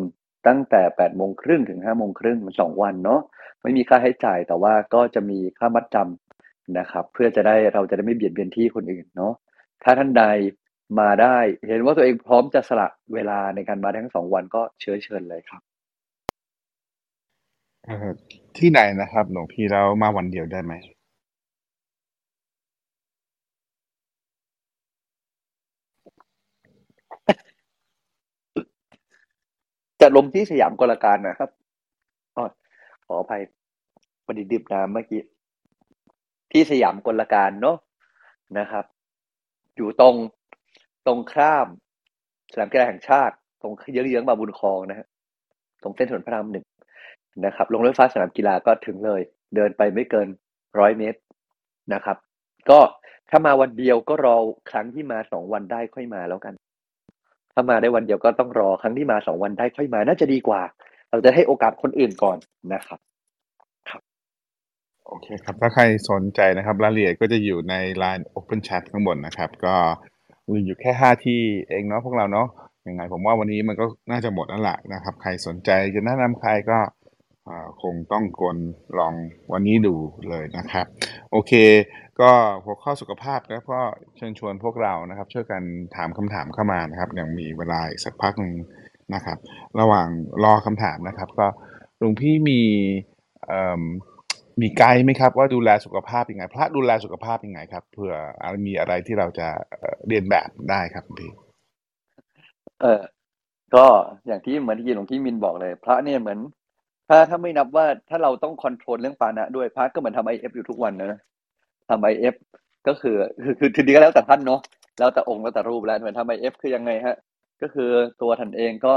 ตั้งแต่8โมงครึ่งถึง5โมงครึ่งมันสองวันเนาะไม่มีค่าใช้จ่ายแต่ว่าก็จะมีค่ามัดจำนะครับ เพื่อจะได้เราจะได้ไม่เบียดเบียนที่คนอื่นเนาะถ้าท่านใดมาได้ เห็นว่าตัวเองพร้อมจะสละเวลาในการมาทั้งสองวันก็เชิญเชิญเลยครับ ที่ไหนนะครับหลวงพี่ แล้วมาวันเดียวได้ไหม จะลงที่สยามกลการนะครับอ๋อขออภัย พอดีดื่มน้ำเมื่อกี้ ที่สยามกลการเนาะ นะครับ อยู่ตรง ตรงข้ามสนามกีฬาแห่งชาติ ตรงเยื้อง ๆ บาบุญคลองนะฮะตรงเส้นถนนพระรามห นะครับลงรถไฟฟ้าสนามกีฬาก็ถึงเลย เดินไปไม่เกินร้อยเมตรนะครับ ก็ถ้ามาวันเดียวก็รอครั้งที่มาสองวันได้ค่อยมาแล้วกัน ถ้ามาได้วันเดียวก็ต้องรอครั้งที่มาสองวันได้ค่อยมา น่าจะดีกว่า เราจะให้โอกาสคนอื่นก่อนนะครับโอเคครับ ถ้าใครสนใจนะครับ รายละเอียดก็จะอยู่ใน Line Open Chat ข้างบนนะครับ ก็มีอยู่แค่5ที่เองเนาะพวกเราเนาะยังไงผมว่าวันนี้มันก็น่าจะหมดแล้วล่ะนะครับ ใครสนใจจะแนะนำใครก็ คงต้องกลลองวันนี้ดูเลยนะครับ โอเค ก็หัวข้อสุขภาพนะก็เชิญชวนพวกเรานะครับ ช่วยกันถามคำถามเข้ามานะครับยังมีเวลาอีกสักพักหนึ่งนะครับ ระหว่างรอคำถามนะครับ ก็หลวงพี่มีมีไกด์ไหมครับว่าดูแลสุขภาพยังไง พระดูแลสุขภาพยังไงครับเผื่อมีอะไรที่เราจะเรียนแบบได้ครับพี่เออก็อย่างที่เหมือนที่หลวงพี่มินบอกเลย พระเนี่ยเหมือน ถ้าถ้าไม่นับว่าถ้าเราต้อง control เรื่องปานะด้วยพระก็เหมือนทำ IF อยู่ทุกวันนะทำ IF ก็คือคือคือทีนี้ก็แล้วแต่ท่านเนาะแล้วแต่องค์แล้วแต่รูปแล้วเหมือนทำ IF คือยังไงฮะ ก็คือตัวท่านเองก็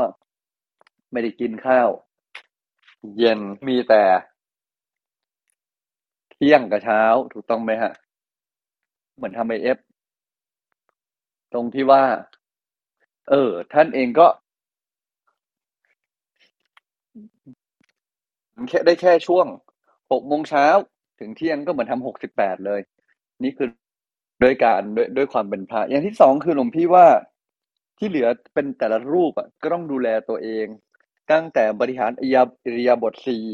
ไม่ได้กินข้าว เย็นมีแต่เที่ยงกับเช้าถูกต้องไหมฮะ เหมือนทำไอเอฟตรงที่ว่า เออ ท่านเองก็ แค่ได้แค่ช่วงหกโมงเช้าถึงเที่ยงก็เหมือนทำหกสิบแปดเลย นี่คือด้วยการด้วยด้วยความเป็นพระ อย่างที่สองคือหลวงพี่ว่าที่เหลือเป็นแต่ละรูปอะก็ต้องดูแลตัวเอง ตั้งแต่บริหารอิยาอิริยาบถสี่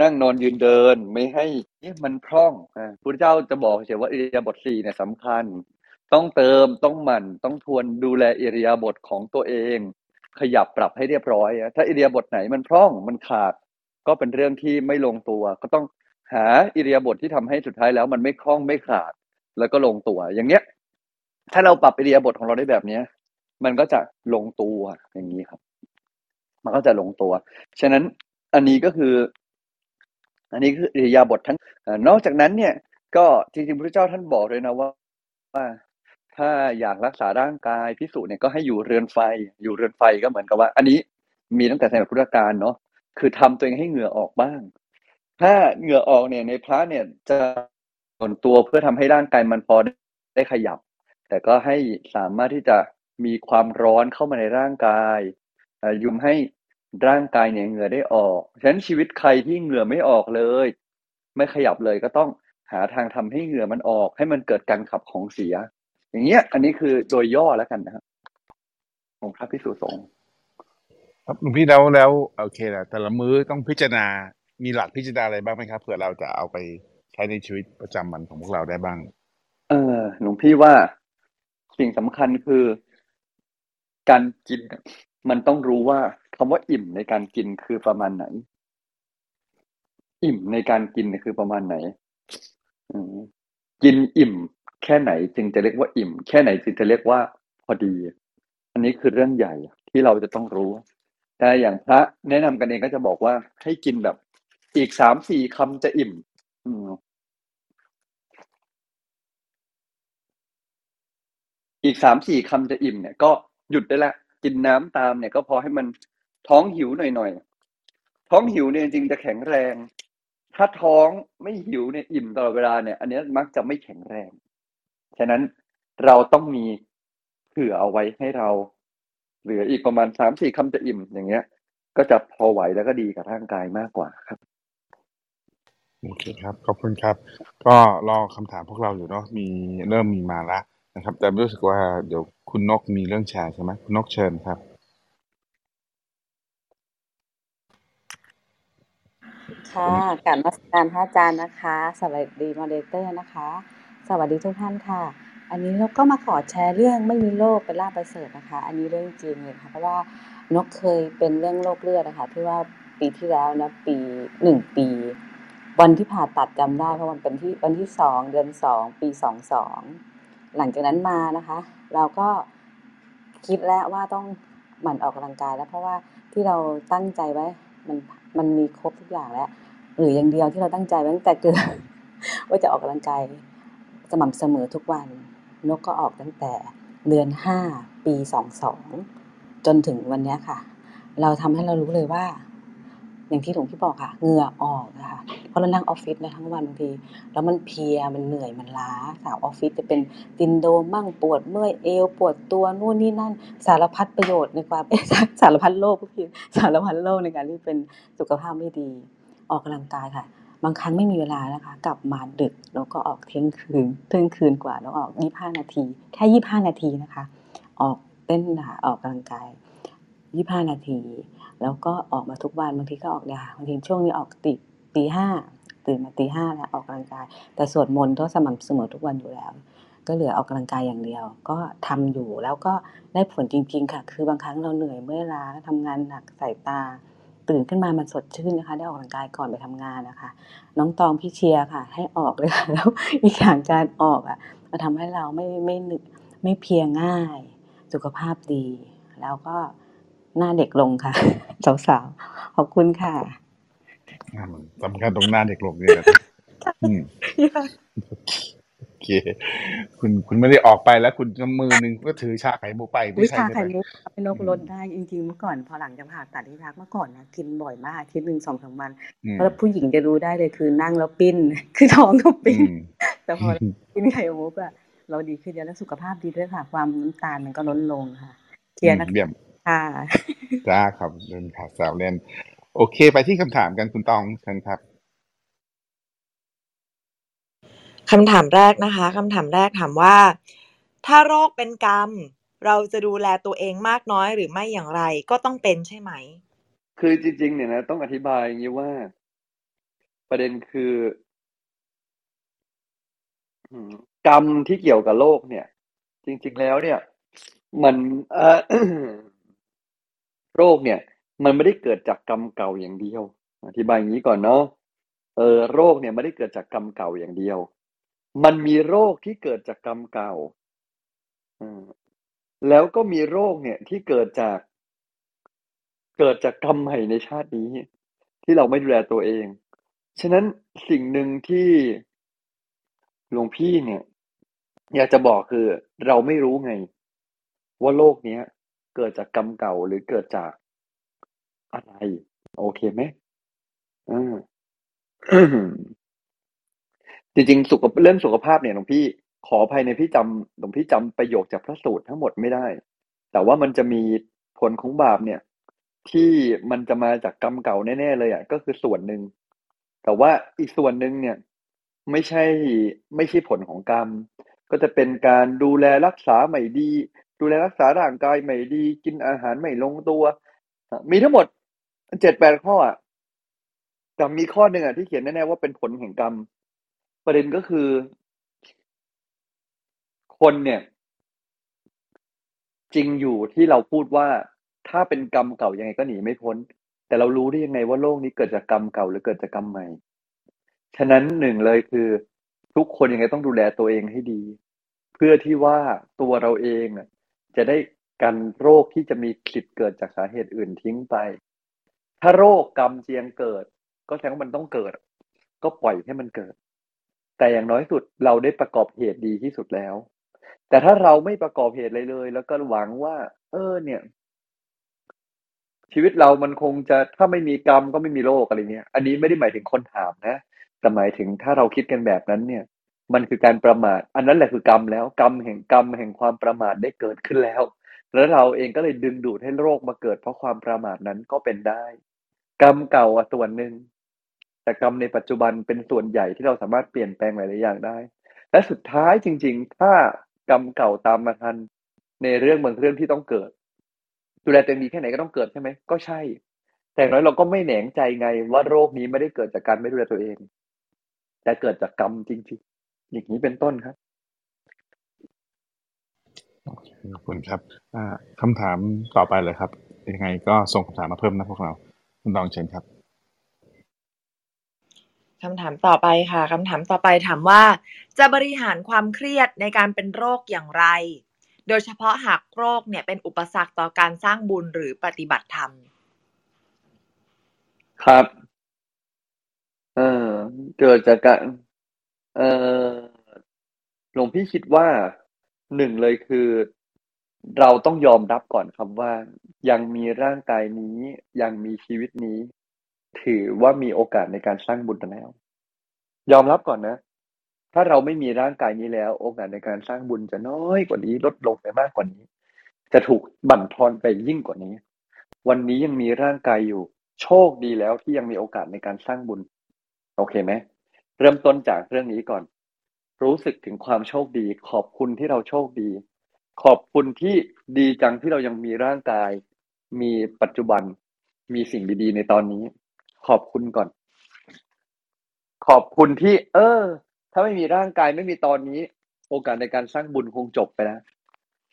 นั่งนอนยืนเดินไม่ให้เนี่ยมันพร่องอ่าพุทธเจ้าจะบอกเฉยว่าอิริยาบถสี่เนี่ยสำคัญ ต้องเติมต้องหมั่นต้องทวนดูแลอิริยาบถของตัวเอง ขยับปรับให้เรียบร้อย ถ้าอิริยาบถไหนมันพร่องมันขาด ก็เป็นเรื่องที่ไม่ลงตัว ก็ต้องหาอิริยาบถที่ทำให้สุดท้ายแล้วมันไม่คล่องไม่ขาด แล้วก็ลงตัว อย่างเนี้ย ถ้าเราปรับอิริยาบถของเราได้แบบเนี้ย มันก็จะลงตัวอย่างนี้ครับ มันก็จะลงตัว ฉะนั้นอันนี้ก็คือ อันนี้คืออิริยาบถทั้งอนอกจากนั้นเนี่ย ก็จริงๆพระเจ้าท่านบอกเลยนะว่าว่าถ้าอยากรักษาร่างกายพิสูจน์เนี่ยก็ให้อยู่เรือนไฟ อยู่เรือนไฟก็เหมือนกับว่า อันนี้มีตั้งแต่สมัยพุทธกาลเนาะ คือทำตัวเองให้เหงื่อออกบ้าง ถ้าเหงื่อออกเนี่ยในพระเนี่ยจะส่วนตัวเพื่อทำให้ร่างกายมันพอได้ขยับ แต่ก็ให้สามารถที่จะมีความร้อนเข้ามาในร่างกายเอ่อยุมให้ร่างกายเนี่ยเหงื่อได้ออก ฉะนั้นชีวิตใครที่เหงื่อไม่ออกเลย ไม่ขยับเลยก็ต้องหาทางทำให้เหงื่อมันออก ให้มันเกิดการขับของเสีย อย่างเงี้ย อันนี้คือโดยย่อแล้วกันนะครับของพระพิสุสงฆ์ ครับหลวงพี่แล้วแล้วโอเคแหละแต่ละมื้อต้องพิจารณา มีหลักพิจารณาอะไรบ้างไหมครับเผื่อเราจะเอาไปใช้ในชีวิตประจำวันของพวกเราได้บ้าง เออหลวงพี่ว่าสิ่งสำคัญคือ การกินมันต้องรู้ว่าคำว่าอิ่มในการกินคือประมาณไหน อิ่มในการกินคือประมาณไหนอืมกินอิ่ม แค่ไหนจึงจะเรียกว่าอิ่ม แค่ไหนจึงจะเรียกว่าพอดี อันนี้คือเรื่องใหญ่ที่เราจะต้องรู้ แต่อย่างพระแนะนำกันเองก็จะบอกว่าให้กินแบบอีกสามสี่คำจะอิ่ม อืมอีกสามสี่คำจะอิ่มเนี่ยก็หยุดได้ละ กินน้ำตามเนี่ยก็พอให้มันท้องหิวหน่อยๆ ท้องหิวเนี่ยจริงๆจะแข็งแรง ถ้าท้องไม่หิวเนี่ยอิ่มตลอดเวลาเนี่ย อันนี้มักจะไม่แข็งแรง ฉะนั้นเราต้องมีเผื่อเอาไว้ให้เรา เหลืออีกประมาณสามสี่คำจะอิ่มอย่างเงี้ย ก็จะพอไหวแล้วก็ดีกับร่างกายมากกว่าครับโอเคครับขอบคุณครับ ก็รอคำถามพวกเราอยู่เนาะมีเริ่มมีมาแล้วนะครับ แต่รู้สึกว่าเดี๋ยวคุณนกมีเรื่องแชร์ใช่ไหมคุณนกเชิญครับ ค่ะกราบนมัสการพระอาจารย์นะคะ สวัสดีมอดเรเตอร์นะคะ สวัสดีทุกท่านค่ะ อันนี้เราก็มาขอแชร์เรื่องไม่มีโรคเป็นลาภประเสริฐนะคะ อันนี้เรื่องจริงเลยค่ะเพราะว่านกเคยเป็นเรื่องโรคเลือดนะคะที่ว่าปีที่แล้วนะปีหนึ่งปี วันที่ผ่าตัดจำได้เพราะวันเป็นที่วันที่สองเดือนสองปีสองสองหลังจากนั้นมานะคะ เราก็คิดแล้วว่าต้องหมั่นออกกำลังกายแล้วเพราะว่าที่เราตั้งใจไว้มันมันมีครบทุกอย่างแล้ว หรืออย่างเดียวที่เราตั้งใจไว้ตั้งแต่เกิดว่าจะออกกำลังกายสม่ำเสมอทุกวัน นกก็ออกตั้งแต่เดือนห้าปีสองสองจนถึงวันนี้ค่ะ เราทำให้เรารู้เลยว่า อย่างที่หลวงพี่บอกค่ะเหงื่อออกนะคะเพราะเรานั่งออฟฟิศนะทั้งวันบางที แล้วมันเพียมันเหนื่อยมันล้าสาวออฟฟิศจะเป็นตินโดมั่งปวดเมื่อยเอวปวดตัวนู่นนี่นั่น สารพัดประโยชน์ในความสารพัดโรคพี่สารพัดโรคในการที่เป็นสุขภาพไม่ดี ออกกำลังกายค่ะ บางครั้งไม่มีเวลานะคะ กลับมาดึกแล้วก็ออกเที่ยงคืนเที่ยงคืนกว่าแล้วออกยี่ห้านาที แค่ยี่ห้านาทีนะคะ ออกเต้นค่ะออกกำลังกายยี่ห้านาที แล้วก็ออกมาทุกวันบางทีก็ออกยาบางทีช่วงนี้ออกตีตีห้าตื่นมาตีห้าแล้วออกกำลังกาย แต่สวดมนต์ก็สม่ำเสมอทุกวันอยู่แล้ว ก็เหลือออกกำลังกายอย่างเดียว ก็ทำอยู่แล้วก็ได้ผลจริง ๆ ค่ะ คือบางครั้งเราเหนื่อยเมื่อยล้าทำงานหนักสายตา ตื่นขึ้นมามันสดชื่นนะคะ ได้ออกกำลังกายก่อนไปทำงานนะคะ น้องตองพี่เชียร์ค่ะ ให้ออกเลยค่ะแล้วอีกอย่างการออกอะมาทำให้เราไม่ไม่นึกไม่เพียงง่าย สุขภาพดี แล้วก็หน้าเด็กลงค่ะสาวๆขอบคุณค่ะอ่ามันสำคัญตรงหน้าเด็กลงเนี่ยนะอืมโอ เค คุณคุณไม่ได้ออกไปแล้ว คุณก็มือหนึ่งก็ถือชาไข่มุกไปวิไม่ใช่ชาใช่ไข่ไหมมุกเป็นนกอืลมดได้จริงๆเมื่อก่อนพอหลังจากผ่าตัดที่พักเมื่อก่อนนะกินบ่อยมากอาทิตย์หนึ่งสองสามวันอืมแล้วผู้หญิงจะรู้ได้เลยคือนั่งแล้วปิ้น คือท้องก็อืปิ้นมแต่พอกินไข่มุกอะเราดีขึ้นเยอะแล้วสุขภาพดีด้วยค่ะ ความน้ำตาลมันก็ลดลงค่ะเชีอืยร์มนะเยี่ยมค่ะจ้าครับเล่นขาสาวเล่นโอเค ไปที่คำถามกันคุณตองเชิญครับ คำถามแรกนะคะคำถามแรกถามว่า ถ้าโรคเป็นกรรม เราจะดูแลตัวเองมากน้อยหรือไม่อย่างไรก็ต้องเป็นใช่ไหม คือจริง ๆ เนี่ยนะ ต้องอธิบายอย่างนี้ว่า ประเด็นคือกรรมที่เกี่ยวกับโลกเนี่ย จริง ๆ แล้วเนี่ย มันเอ่อโรคเนี่ย มันไม่ได้เกิดจากกรรมเก่าอย่างเดียว อธิบายอย่างนี้ก่อนเนาะเออโรคเนี่ยไม่ได้เกิดจากกรรมเก่าอย่างเดียว มันมีโรคที่เกิดจากกรรมเก่าแล้วก็มีโรคเนี่ยที่เกิดจากเกิดจากกรรมใหม่ในชาตินี้ ที่เราไม่ดูแลตัวเอง ฉะนั้นสิ่งหนึ่งที่หลวงพี่เนี่ย อยากจะบอกคือ เราไม่รู้ไง ว่าโลกเนี้ย เกิดจากกรรมเก่าหรือเกิดจากอะไร โอเคไหมอ่า จริงๆสุขเรื่องสุขภาพเนี่ยหลวงพี่ขออภัยในพี่จำหลวงพี่จำประโยคจากพระสูตรทั้งหมดไม่ได้ แต่ว่ามันจะมีผลของบาปเนี่ย ที่มันจะมาจากกรรมเก่าแน่ๆเลยอะก็คือส่วนหนึ่งแต่ว่าอีกส่วนหนึ่งเนี่ย ไม่ใช่ไม่ใช่ผลของกรรม ก็จะเป็นการดูแลรักษาไม่ดี ดูแลรักษาร่างกายไม่ดี กินอาหารไม่ลงตัว มีทั้งหมดเจ็ดแปดข้ออะแต่มีข้อหนึ่งอะที่เขียนแน่ๆว่าเป็นผลแห่งกรรม ประเด็นก็คือ คนเนี่ย จริงอยู่ที่เราพูดว่าถ้าเป็นกรรมเก่ายังไงก็หนีไม่พ้น แต่เรารู้ได้ยังไงว่าโลกนี้เกิดจากกรรมเก่าหรือเกิดจากกรรมใหม่ ฉะนั้นหนึ่งเลยคือ ทุกคนยังไงต้องดูแลตัวเองให้ดี เพื่อที่ว่าตัวเราเองอะจะได้กันโรคที่จะมีสิทธิ์เกิดจากสาเหตุอื่นทิ้งไป ถ้าโรคกรรมเจียงเกิด ก็แสดงว่ามันต้องเกิด ก็ปล่อยให้มันเกิด แต่อย่างน้อยสุดเราได้ประกอบเหตุดีที่สุดแล้ว แต่ถ้าเราไม่ประกอบเหตุเลยเลย แล้วก็หวังว่า เออ เนี่ย ชีวิตเรามันคงจะถ้าไม่มีกรรมก็ไม่มีโรคอะไรเงี้ย อันนี้ไม่ได้หมายถึงคนถามนะแต่หมายถึงถ้าเราคิดกันแบบนั้นเนี่ย มันคือการประมาท อันนั้นแหละคือกรรมแล้ว กรรมแห่งกรรมแห่งความประมาทได้เกิดขึ้นแล้ว แล้วเราเองก็เลยดึงดูดให้โรคมาเกิด เพราะความประมาทนั้นก็เป็นได้ กรรมเก่าส่วนหนึ่ง แต่กรรมในปัจจุบันเป็นส่วนใหญ่ที่เราสามารถเปลี่ยนแปลงหลายๆอย่างได้ และสุดท้ายจริง ๆ ถ้ากรรมเก่าตามมาทัน ในเรื่องบางเรื่องที่ต้องเกิด ดูแลตัวเองดีแค่ไหนก็ต้องเกิดใช่ไหมก็ใช่ แต่อย่างน้อยเราก็ไม่แหนงใจไงว่าโรคนี้ไม่ได้เกิดจากการไม่ดูแลตัวเอง แต่เกิดจากกรรมจริงๆอย่างนี้เป็นต้นครับขอบคุณครับอ่าคำถามต่อไปเลยครับ ยังไงก็ส่งคำถามมาเพิ่มนะพวกเรา คุณตองเชิญครับ คำถามต่อไปค่ะคำถามต่อไปถามว่า จะบริหารความเครียดในการเป็นโรคอย่างไร โดยเฉพาะหากโรคเนี่ยเป็นอุปสรรคต่อการสร้างบุญหรือปฏิบัติธรรม ครับ เออเกิดจากการเออหลวงพี่คิดว่าหนึ่งเลยคือ เราต้องยอมรับก่อนครับว่า ยังมีร่างกายนี้ยังมีชีวิตนี้ ถือว่ามีโอกาสในการสร้างบุญแล้ว ยอมรับก่อนนะ ถ้าเราไม่มีร่างกายนี้แล้ว โอกาสในการสร้างบุญจะน้อยกว่านี้ ลดลงไปมากกว่านี้ จะถูกบั่นทอนไปยิ่งกว่านี้ วันนี้ยังมีร่างกายอยู่ โชคดีแล้วที่ยังมีโอกาสในการสร้างบุญ โอเคไหมเริ่มต้นจากเรื่องนี้ก่อน รู้สึกถึงความโชคดี ขอบคุณที่เราโชคดี ขอบคุณที่ดีจังที่เรายังมีร่างกาย มีปัจจุบันมีสิ่งดีๆ ในตอนนี้ ขอบคุณก่อน ขอบคุณที่ เออ ถ้าไม่มีร่างกายไม่มีตอนนี้ โอกาสในการสร้างบุญคงจบไปแล้ว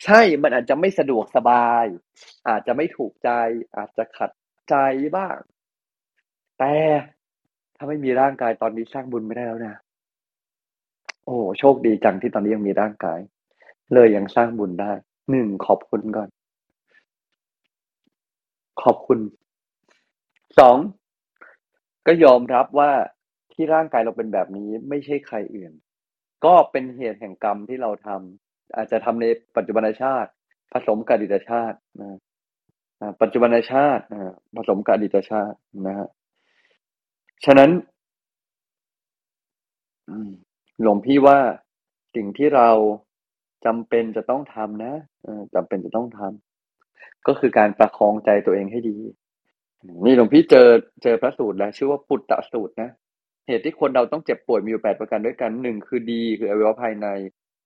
ใช่มันอาจจะไม่สะดวกสบาย อาจจะไม่ถูกใจ อาจจะขัดใจบ้าง แต่ถ้าไม่มีร่างกายตอนนี้สร้างบุญไม่ได้แล้วนะโอ้โชคดีจังที่ตอนนี้ยังมีร่างกาย เลยยังสร้างบุญได้หนึ่งขอบคุณก่อน ขอบคุณสอง ก็ยอมรับว่าที่ร่างกายเราเป็นแบบนี้ไม่ใช่ใครอื่น ก็เป็นเหตุแห่งกรรมที่เราทำอาจจะทำในปัจจุบันชาติ ผสมกับอดีตชาตินะปัจจุบันชาติผสมกับอดีตชาตินะฮะฉะนั้นหลวงพี่ว่าสิ่งที่เราจำเป็นจะต้องทำนะจำเป็นจะต้องทำก็คือการประคองใจตัวเองให้ดี นี่หลวงพี่เจอเจอพระสูตรแล้วชื่อว่าปุตตะสูตรนะเหตุที่คนเราต้องเจ็บป่วยมีอยู่แปดประการด้วยกันหนึ่งคือดีคืออวัยวะภายใน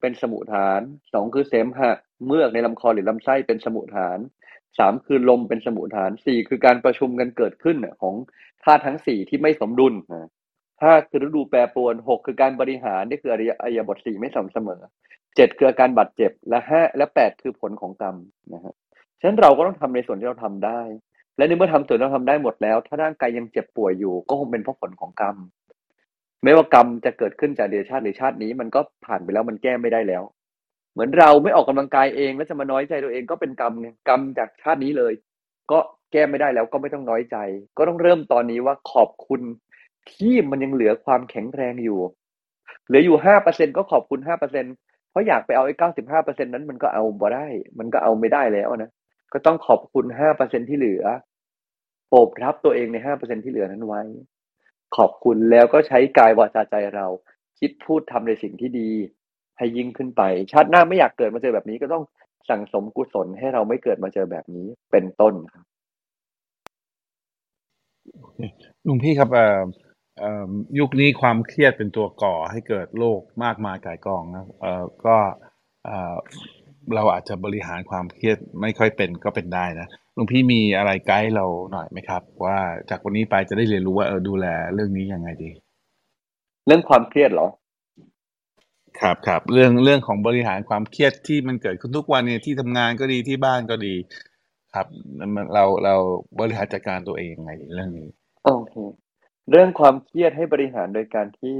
เป็นสมุทฐานสองคือเสมหะเมือกในลำคอหรือลำไส้เป็นสมุทฐานสามคือลมเป็นสมุทฐานสี่คือการประชุมกันเกิดขึ้นของธาตุทั้งสี่ที่ไม่สมดุลห้าคือฤดูแปรปรวนหกคือการบริหารนี่คืออริยบทสี่ไม่สม่ำเสมอเจ็ดคืออาการบาดเจ็บและห้าและแปดคือผลของกรรมนะฮะฉะนั้นเราก็ต้องทำในส่วนที่เราทำได้ และในเมื่อทำส่วนเราทำได้หมดแล้ว ถ้าร่างกายยังเจ็บป่วยอยู่ ก็คงเป็นเพราะผลของกรรม ไม่ว่ากรรมจะเกิดขึ้นจากเดชาติหรือชาตินี้ มันก็ผ่านไปแล้วมันแก้ไม่ได้แล้ว เหมือนเราไม่ออกกำลังกายเองแล้วจะมาน้อยใจตัวเองก็เป็นกรรมไงกรรมจากชาตินี้เลย ก็แก้ไม่ได้แล้วก็ไม่ต้องน้อยใจ ก็ต้องเริ่มตอนนี้ว่าขอบคุณที่มันยังเหลือความแข็งแรงอยู่ เหลืออยู่ห้าเปอร์เซ็นก็ขอบคุณห้าเปอร์เซ็นเพราะอยากไปเอาไอ้เก้าสิบห้าเปอร์เซ็นนั้นมันก็เอาบ่ได้ มันก็เอาไม่ได้แล้วนะ ก็ต้องขอบคุณห้าเปอร์เซ็นที่เหลือโอบรับตัวเองในห้าเปอร์เซ็นที่เหลือนั้นไว้ ขอบคุณแล้วก็ใช้กายวาจาใจเรา คิดพูดทำในสิ่งที่ดี ให้ยิ่งขึ้นไป ชาติหน้าไม่อยากเกิดมาเจอแบบนี้ก็ต้องสั่งสมกุศลให้เราไม่เกิดมาเจอแบบนี้เป็นต้นครับลุงพี่ครับยุคนี้ความเครียดเป็นตัวก่อให้เกิดโรคมากมายกายกองนะเออก็ เราอาจจะบริหารความเครียดไม่ค่อยเป็นก็เป็นได้นะลุงพี่มีอะไรไกด์เราหน่อยไหมครับ ว่าจากวันนี้ไปจะได้เรียนรู้ว่าเออดูแลเรื่องนี้ยังไงดี เรื่องความเครียดเหรอครับครับเรื่องเรื่องของบริหารความเครียดที่มันเกิดขึ้นทุกวันเนี่ยที่ทำงานก็ดีที่บ้านก็ดี ครับเราเราบริหารจัดการตัวเองยังไงเรื่องนี้โอเคเรื่องความเครียดให้บริหารโดยการที่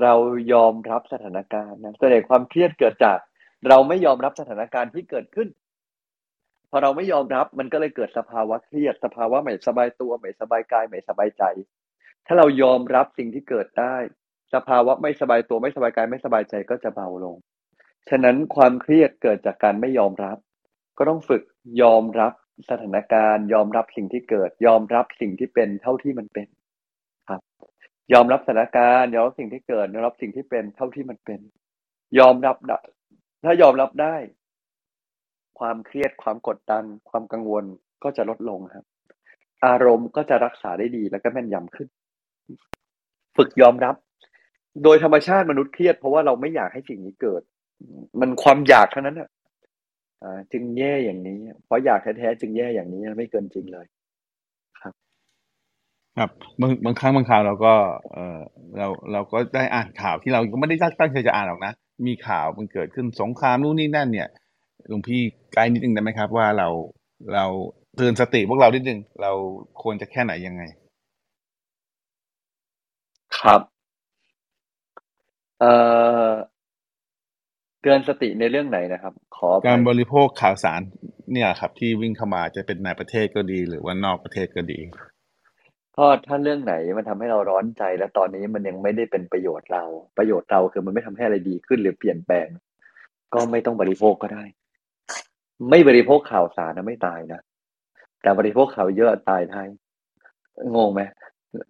เรายอมรับสถานการณ์นะส่วนใหญ่ความเครียดเกิดจาก เราไม่ยอมรับสถานการณ์ที่เกิดขึ้น พอเราไม่ยอมรับมันก็เลยเกิดสภาวะเครียดสภาวะไม่สบายตัวไม่สบายกายไม่สบายใจ ถ้าเรายอมรับสิ่งที่เกิดได้ สภาวะไม่สบายตัวไม่สบายกายไม่สบายใจก็จะเบาลง ฉะนั้นความเครียดเกิดจากการไม่ยอมรับ ก็ต้องฝึกยอมรับสถานการณ์ ยอมรับสิ่งที่เกิด ยอมรับสิ่งที่เป็นเท่าที่มันเป็นครับ ยอมรับสถานการณ์ยอมรับสิ่งที่เกิดยอมรับสิ่งที่เป็นเท่าที่มันเป็น ยอมรับ ถ้ายอมรับได้ ความเครียดความกดดัน ความกังวลก็จะลดลงครับ อารมณ์ก็จะรักษาได้ดีแล้วก็แม่นยำขึ้น ฝึกยอมรับ โดยธรรมชาติมนุษย์เครียดเพราะว่าเราไม่อยากให้สิ่งนี้เกิด มันความอยากเท่านั้นอะจึงแย่อย่างนี้ เพราะอยากแท้ๆจึงแย่อย่างนี้ไม่เกินจริงเลยครับบางบางครั้งบางคราวเราก็ เออเราเราก็ได้อ่านข่าวที่เราก็ไม่ได้ตั้งใจจะอ่านหรอกนะ มีข่าวมันเกิดขึ้นสงครามนู่นนี่นั่นเนี่ยหลวงพี่ไกด์นิดนึงได้ไหมครับ ว่าเราเราเตือนสติพวกเรานิดนึงเราควรจะแค่ไหนยังไง ครับ เอ่อเตือนสติในเรื่องไหนนะครับ ขอการบริโภคข่าวสารเนี่ยครับ ที่วิ่งเข้ามาจะเป็นในประเทศก็ดี หรือว่านอกประเทศก็ดี พราถ้าเรื่องไหนมันทำให้เราร้อนใจ แล้วตอนนี้มันยังไม่ได้เป็นประโยชน์เรา ประโยชน์เราคือมันไม่ทำให้อะไรดีขึ้นหรือเปลี่ยนแปลง ก็ไม่ต้องบริโภคก็ได้ ไม่บริโภคข่าวสารนะไม่ตายนะแต่บริโภคข่าวเยอะตายได้งงไหม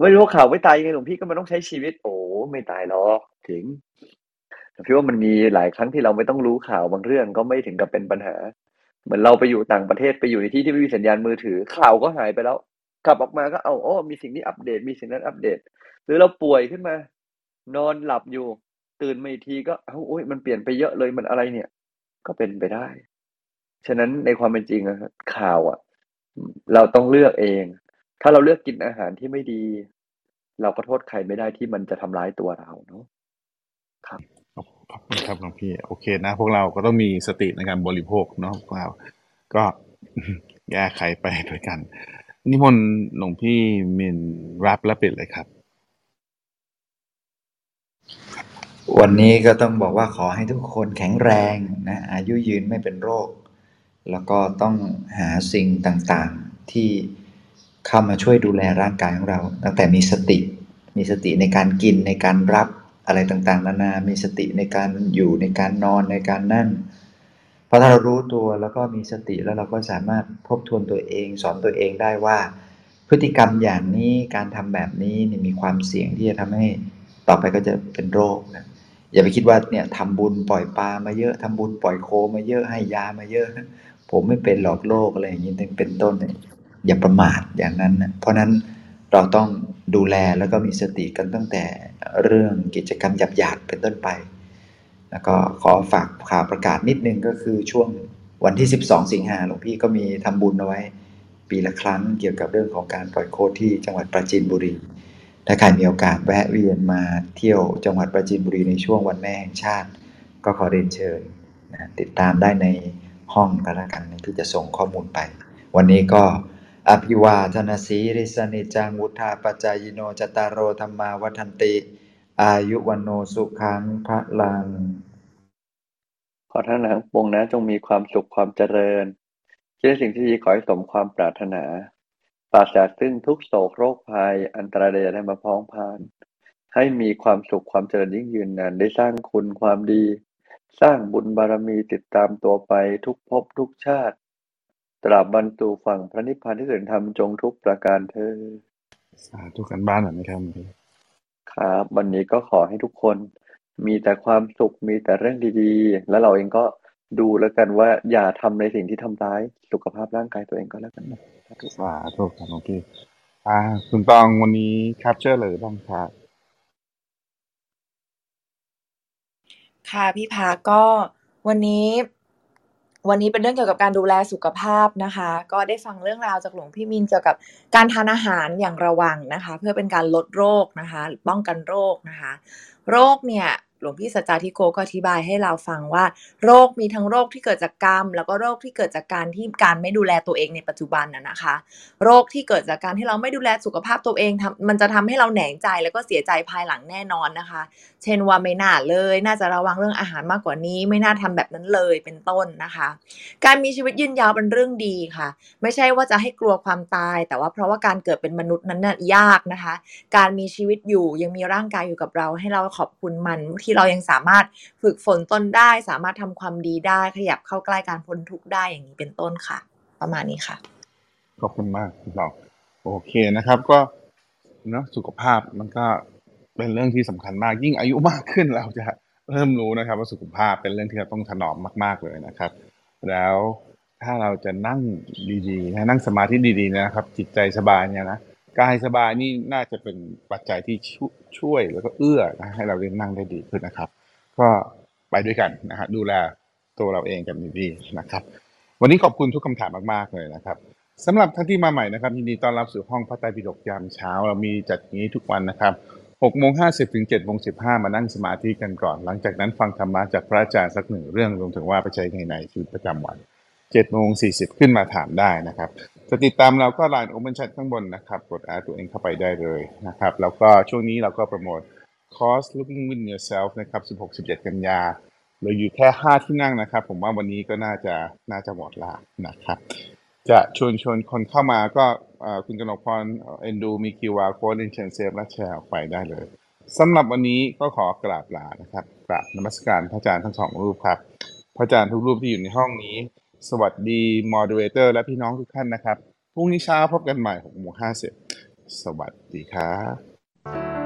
บริโภคข่าวไม่ตายยังไงหลวงพี่ก็มันต้องใช้ชีวิต โอ้ไม่ตายหรอกถึงพี่ว่ามันมีหลายครั้งที่เราไม่ต้องรู้ข่าวบางเรื่องก็ไม่ถึงกับเป็นปัญหา เหมือนเราไปอยู่ต่างประเทศไปอยู่ในที่ที่ไม่มีสัญญาณมือถือ ข่าวก็หายไปแล้ว กลับออกมาก็เอาโอ้มีสิ่งนี้อัปเดต มีสิ่งนั้นอัปเดต หรือเราป่วยขึ้นมา นอนหลับอยู่ ตื่นมาอีกทีก็เอ้าโอ้ยมันเปลี่ยนไปเยอะเลยมันอะไรเนี่ย ก็เป็นไปได้ ฉะนั้นในความเป็นจริงอะข่าวอะเราต้องเลือกเอง ถ้าเราเลือกกินอาหารที่ไม่ดี เราก็โทษใครไม่ได้ที่มันจะทำร้ายตัวเราเนาะครับขอบคุณครับหลวงพี่ โอเคนะ พวกเราก็ต้องมีสติในการบริโภคเนาะพวกเราก็แก้ไขไปด้วยกัน นิมนต์หลวงพี่มินรับและปิดเลยครับ วันนี้ก็ต้องบอกว่าขอให้ทุกคนแข็งแรงนะอายุยืนไม่เป็นโรค แล้วก็ต้องหาสิ่งต่างๆที่เข้ามาช่วยดูแลร่างกายของเรา ตั้งแต่มีสติ มีสติในการกินในการรับอะไรต่างๆ นานา มีสติในการอยู่ในการนอนในการนั่ง พอถ้าเรารู้ตัวแล้วก็มีสติแล้วเราก็สามารถทบทวนตัวเอง สอนตัวเองได้ว่า พฤติกรรมอย่างนี้การทำแบบนี้มีความเสี่ยงที่จะทำให้ต่อไปก็จะเป็นโรคนะอย่าไปคิดว่าเนี่ยทำบุญปล่อยปลามาเยอะทำบุญปล่อยโคมาเยอะให้ยามาเยอะ ผมไม่เป็นหลอกโรคอะไรอย่างนี้เป็นต้นอย่าประมาทอย่างนั้นนะเพราะนั้นเราต้องดูแลแล้วก็มีสติกันตั้งแต่เรื่องกิจกรรมหยาบๆเป็นต้นไป แล้วก็ขอฝากข่าวประกาศนิดนึงก็คือช่วงวันที่ 12 สิงหาหลวงพี่ก็มีทำบุญเอาไว้ ปีละครั้งเกี่ยวกับเรื่องของการปล่อยโคที่จังหวัดปราจีนบุรี ถ้าใครมีโอกาสแวะเวียนมาเที่ยวจังหวัดปราจีนบุรีในช่วงวันแม่แห่งชาติ ก็ขอเรียนเชิญนะติดตามได้ในห้องก็แล้วกันที่จะส่งข้อมูลไป วันนี้ก็อภิวาทนาสีริสนิจังวุธาปจายโนจตารโรธรรมาวัฒนติ อายุวันโนสุขังพระลัง อท่านทั้งปวงนะจงมีความสุขความเจริญคิดสิ่งที่ดีขอให้สมความปรารถนาปราศจากซึ่งทุกโศกโรคภัย อันตรายใดๆมาพ้องพาน ให้มีความสุขความเจริญยิ่งยืนนานได้สร้างคุณความดี สร้างบุญบารมีติดตามตัวไปทุกภพทุกชาติ ตราบบรรจุฝั่งพระนิพพานที่เสด็จธรรมจงทุกประการเธอ สาธุกันบ้านหน่อยไหมครับครับ วันนี้ก็ขอให้ทุกคน มีแต่ความสุข มีแต่เรื่องดีๆ แล้วเราเองก็ดูแล้วกันว่าอย่าทำในสิ่งที่ทำร้ายสุขภาพร่างกายตัวเองก็แล้วกันนะสาธุครับโอเคอ่าคุณตองวันนี้แคปเจอร์เลยบ้างครับค่ะพี่พาก็วันนี้วันนี้เป็นเรื่องเกี่ยวกับการดูแลสุขภาพนะคะ ก็ได้ฟังเรื่องราวจากหลวงพี่มินเกี่ยวกับการทานอาหารอย่างระวังนะคะ เพื่อเป็นการลดโรคนะคะป้องกันโรคนะคะ โรคเนี่ย หลวงพี่สัจจาธิโกก็อธิบายให้เราฟังว่า โรคมีทั้งโรคที่เกิดจากกรรม แล้วก็โรคที่เกิดจากการที่การไม่ดูแลตัวเองในปัจจุบันน่ะนะคะ โรคที่เกิดจากการที่เราไม่ดูแลสุขภาพตัวเองทำมันจะทำให้เราแหนงใจแล้วก็เสียใจภายหลังแน่นอนนะคะ เช่นว่าไม่น่าเลย น่าจะระวังเรื่องอาหารมากกว่านี้ ไม่น่าทำแบบนั้นเลยเป็นต้นนะคะ การมีชีวิตยืนยาวเป็นเรื่องดีค่ะ ไม่ใช่ว่าจะให้กลัวความตาย แต่ว่าเพราะว่าการเกิดเป็นมนุษย์นั้นน่ะยากนะคะ การมีชีวิตอยู่ยังมีร่างกายอยู่กับเรา ให้เราขอบคุณมันทที่เรายังสามารถฝึกฝนตนได้ สามารถทำความดีได้ขยับเข้าใกล้การพ้นทุกข์ได้อย่างนี้เป็นต้นค่ะ ประมาณนี้ค่ะขอบคุณมากคุณบอกโอเคนะครับ ก็เนาะสุขภาพมันก็เป็นเรื่องที่สำคัญมาก ยิ่งอายุมากขึ้นเราจะเริ่มรู้นะครับ ว่าสุขภาพเป็นเรื่องที่เราต้องถนอมมาก ๆเลยนะครับ แล้วถ้าเราจะนั่งดีๆนะนั่งสมาธิดีๆนะครับ จิตใจสบายเนี่ยนะ กายสบายนี่น่าจะเป็นปัจจัยที่ช่วยแล้วก็เอื้อนะให้เราเรียนนั่งได้ดีขึ้นนะครับ ก็ไปด้วยกันนะฮะดูแลตัวเราเองกันดีๆนะครับ วันนี้ขอบคุณทุกคำถามมากๆเลยนะครับสำหรับท่านที่มาใหม่นะครับยินดีต้อนรับสู่ห้องพระไตรปิฎกยามเช้า เรามีจัดอย่างนี้ทุกวันนะครับ6โมง50ถึง7โมง15 มานั่งสมาธิกันก่อน หลังจากนั้นฟังธรรมะจากพระอาจารย์สักหนึ่งเรื่องรวมถึงว่าไปใช้ในในชีวิตประจำวัน7โมง40 ขึ้นมาถามได้นะครับ จะติดตามเราก็ไลน์ Open Chat ข้างบนนะครับ กดแอดตัวเองเข้าไปได้เลยนะครับ แล้วก็ช่วงนี้เราก็โปรโมทคอร์ส Looking Win Yourself นะครับ 16-17 กันยาเหลืออยู่แค่ 5 ที่นั่งนะครับ ผมว่าวันนี้ก็น่าจะน่าจะหมดละนะครับ จะชวนชวนคนเข้ามาก็คุณกนกพรเอนดูมี QR code อินเชน save และแชร์ออกไปได้เลยสำหรับวันนี้ก็ขอกราบลานะครับกราบนมัสการพระอาจารย์ทั้งสองรูปครับ พระอาจารย์ทุกรูปที่อยู่ในห้องนี้ สวัสดี moderator และพี่น้องทุกท่านนะครับ พรุ่งนี้เช้าพบกันใหม่6โมง50 สวัสดีครับ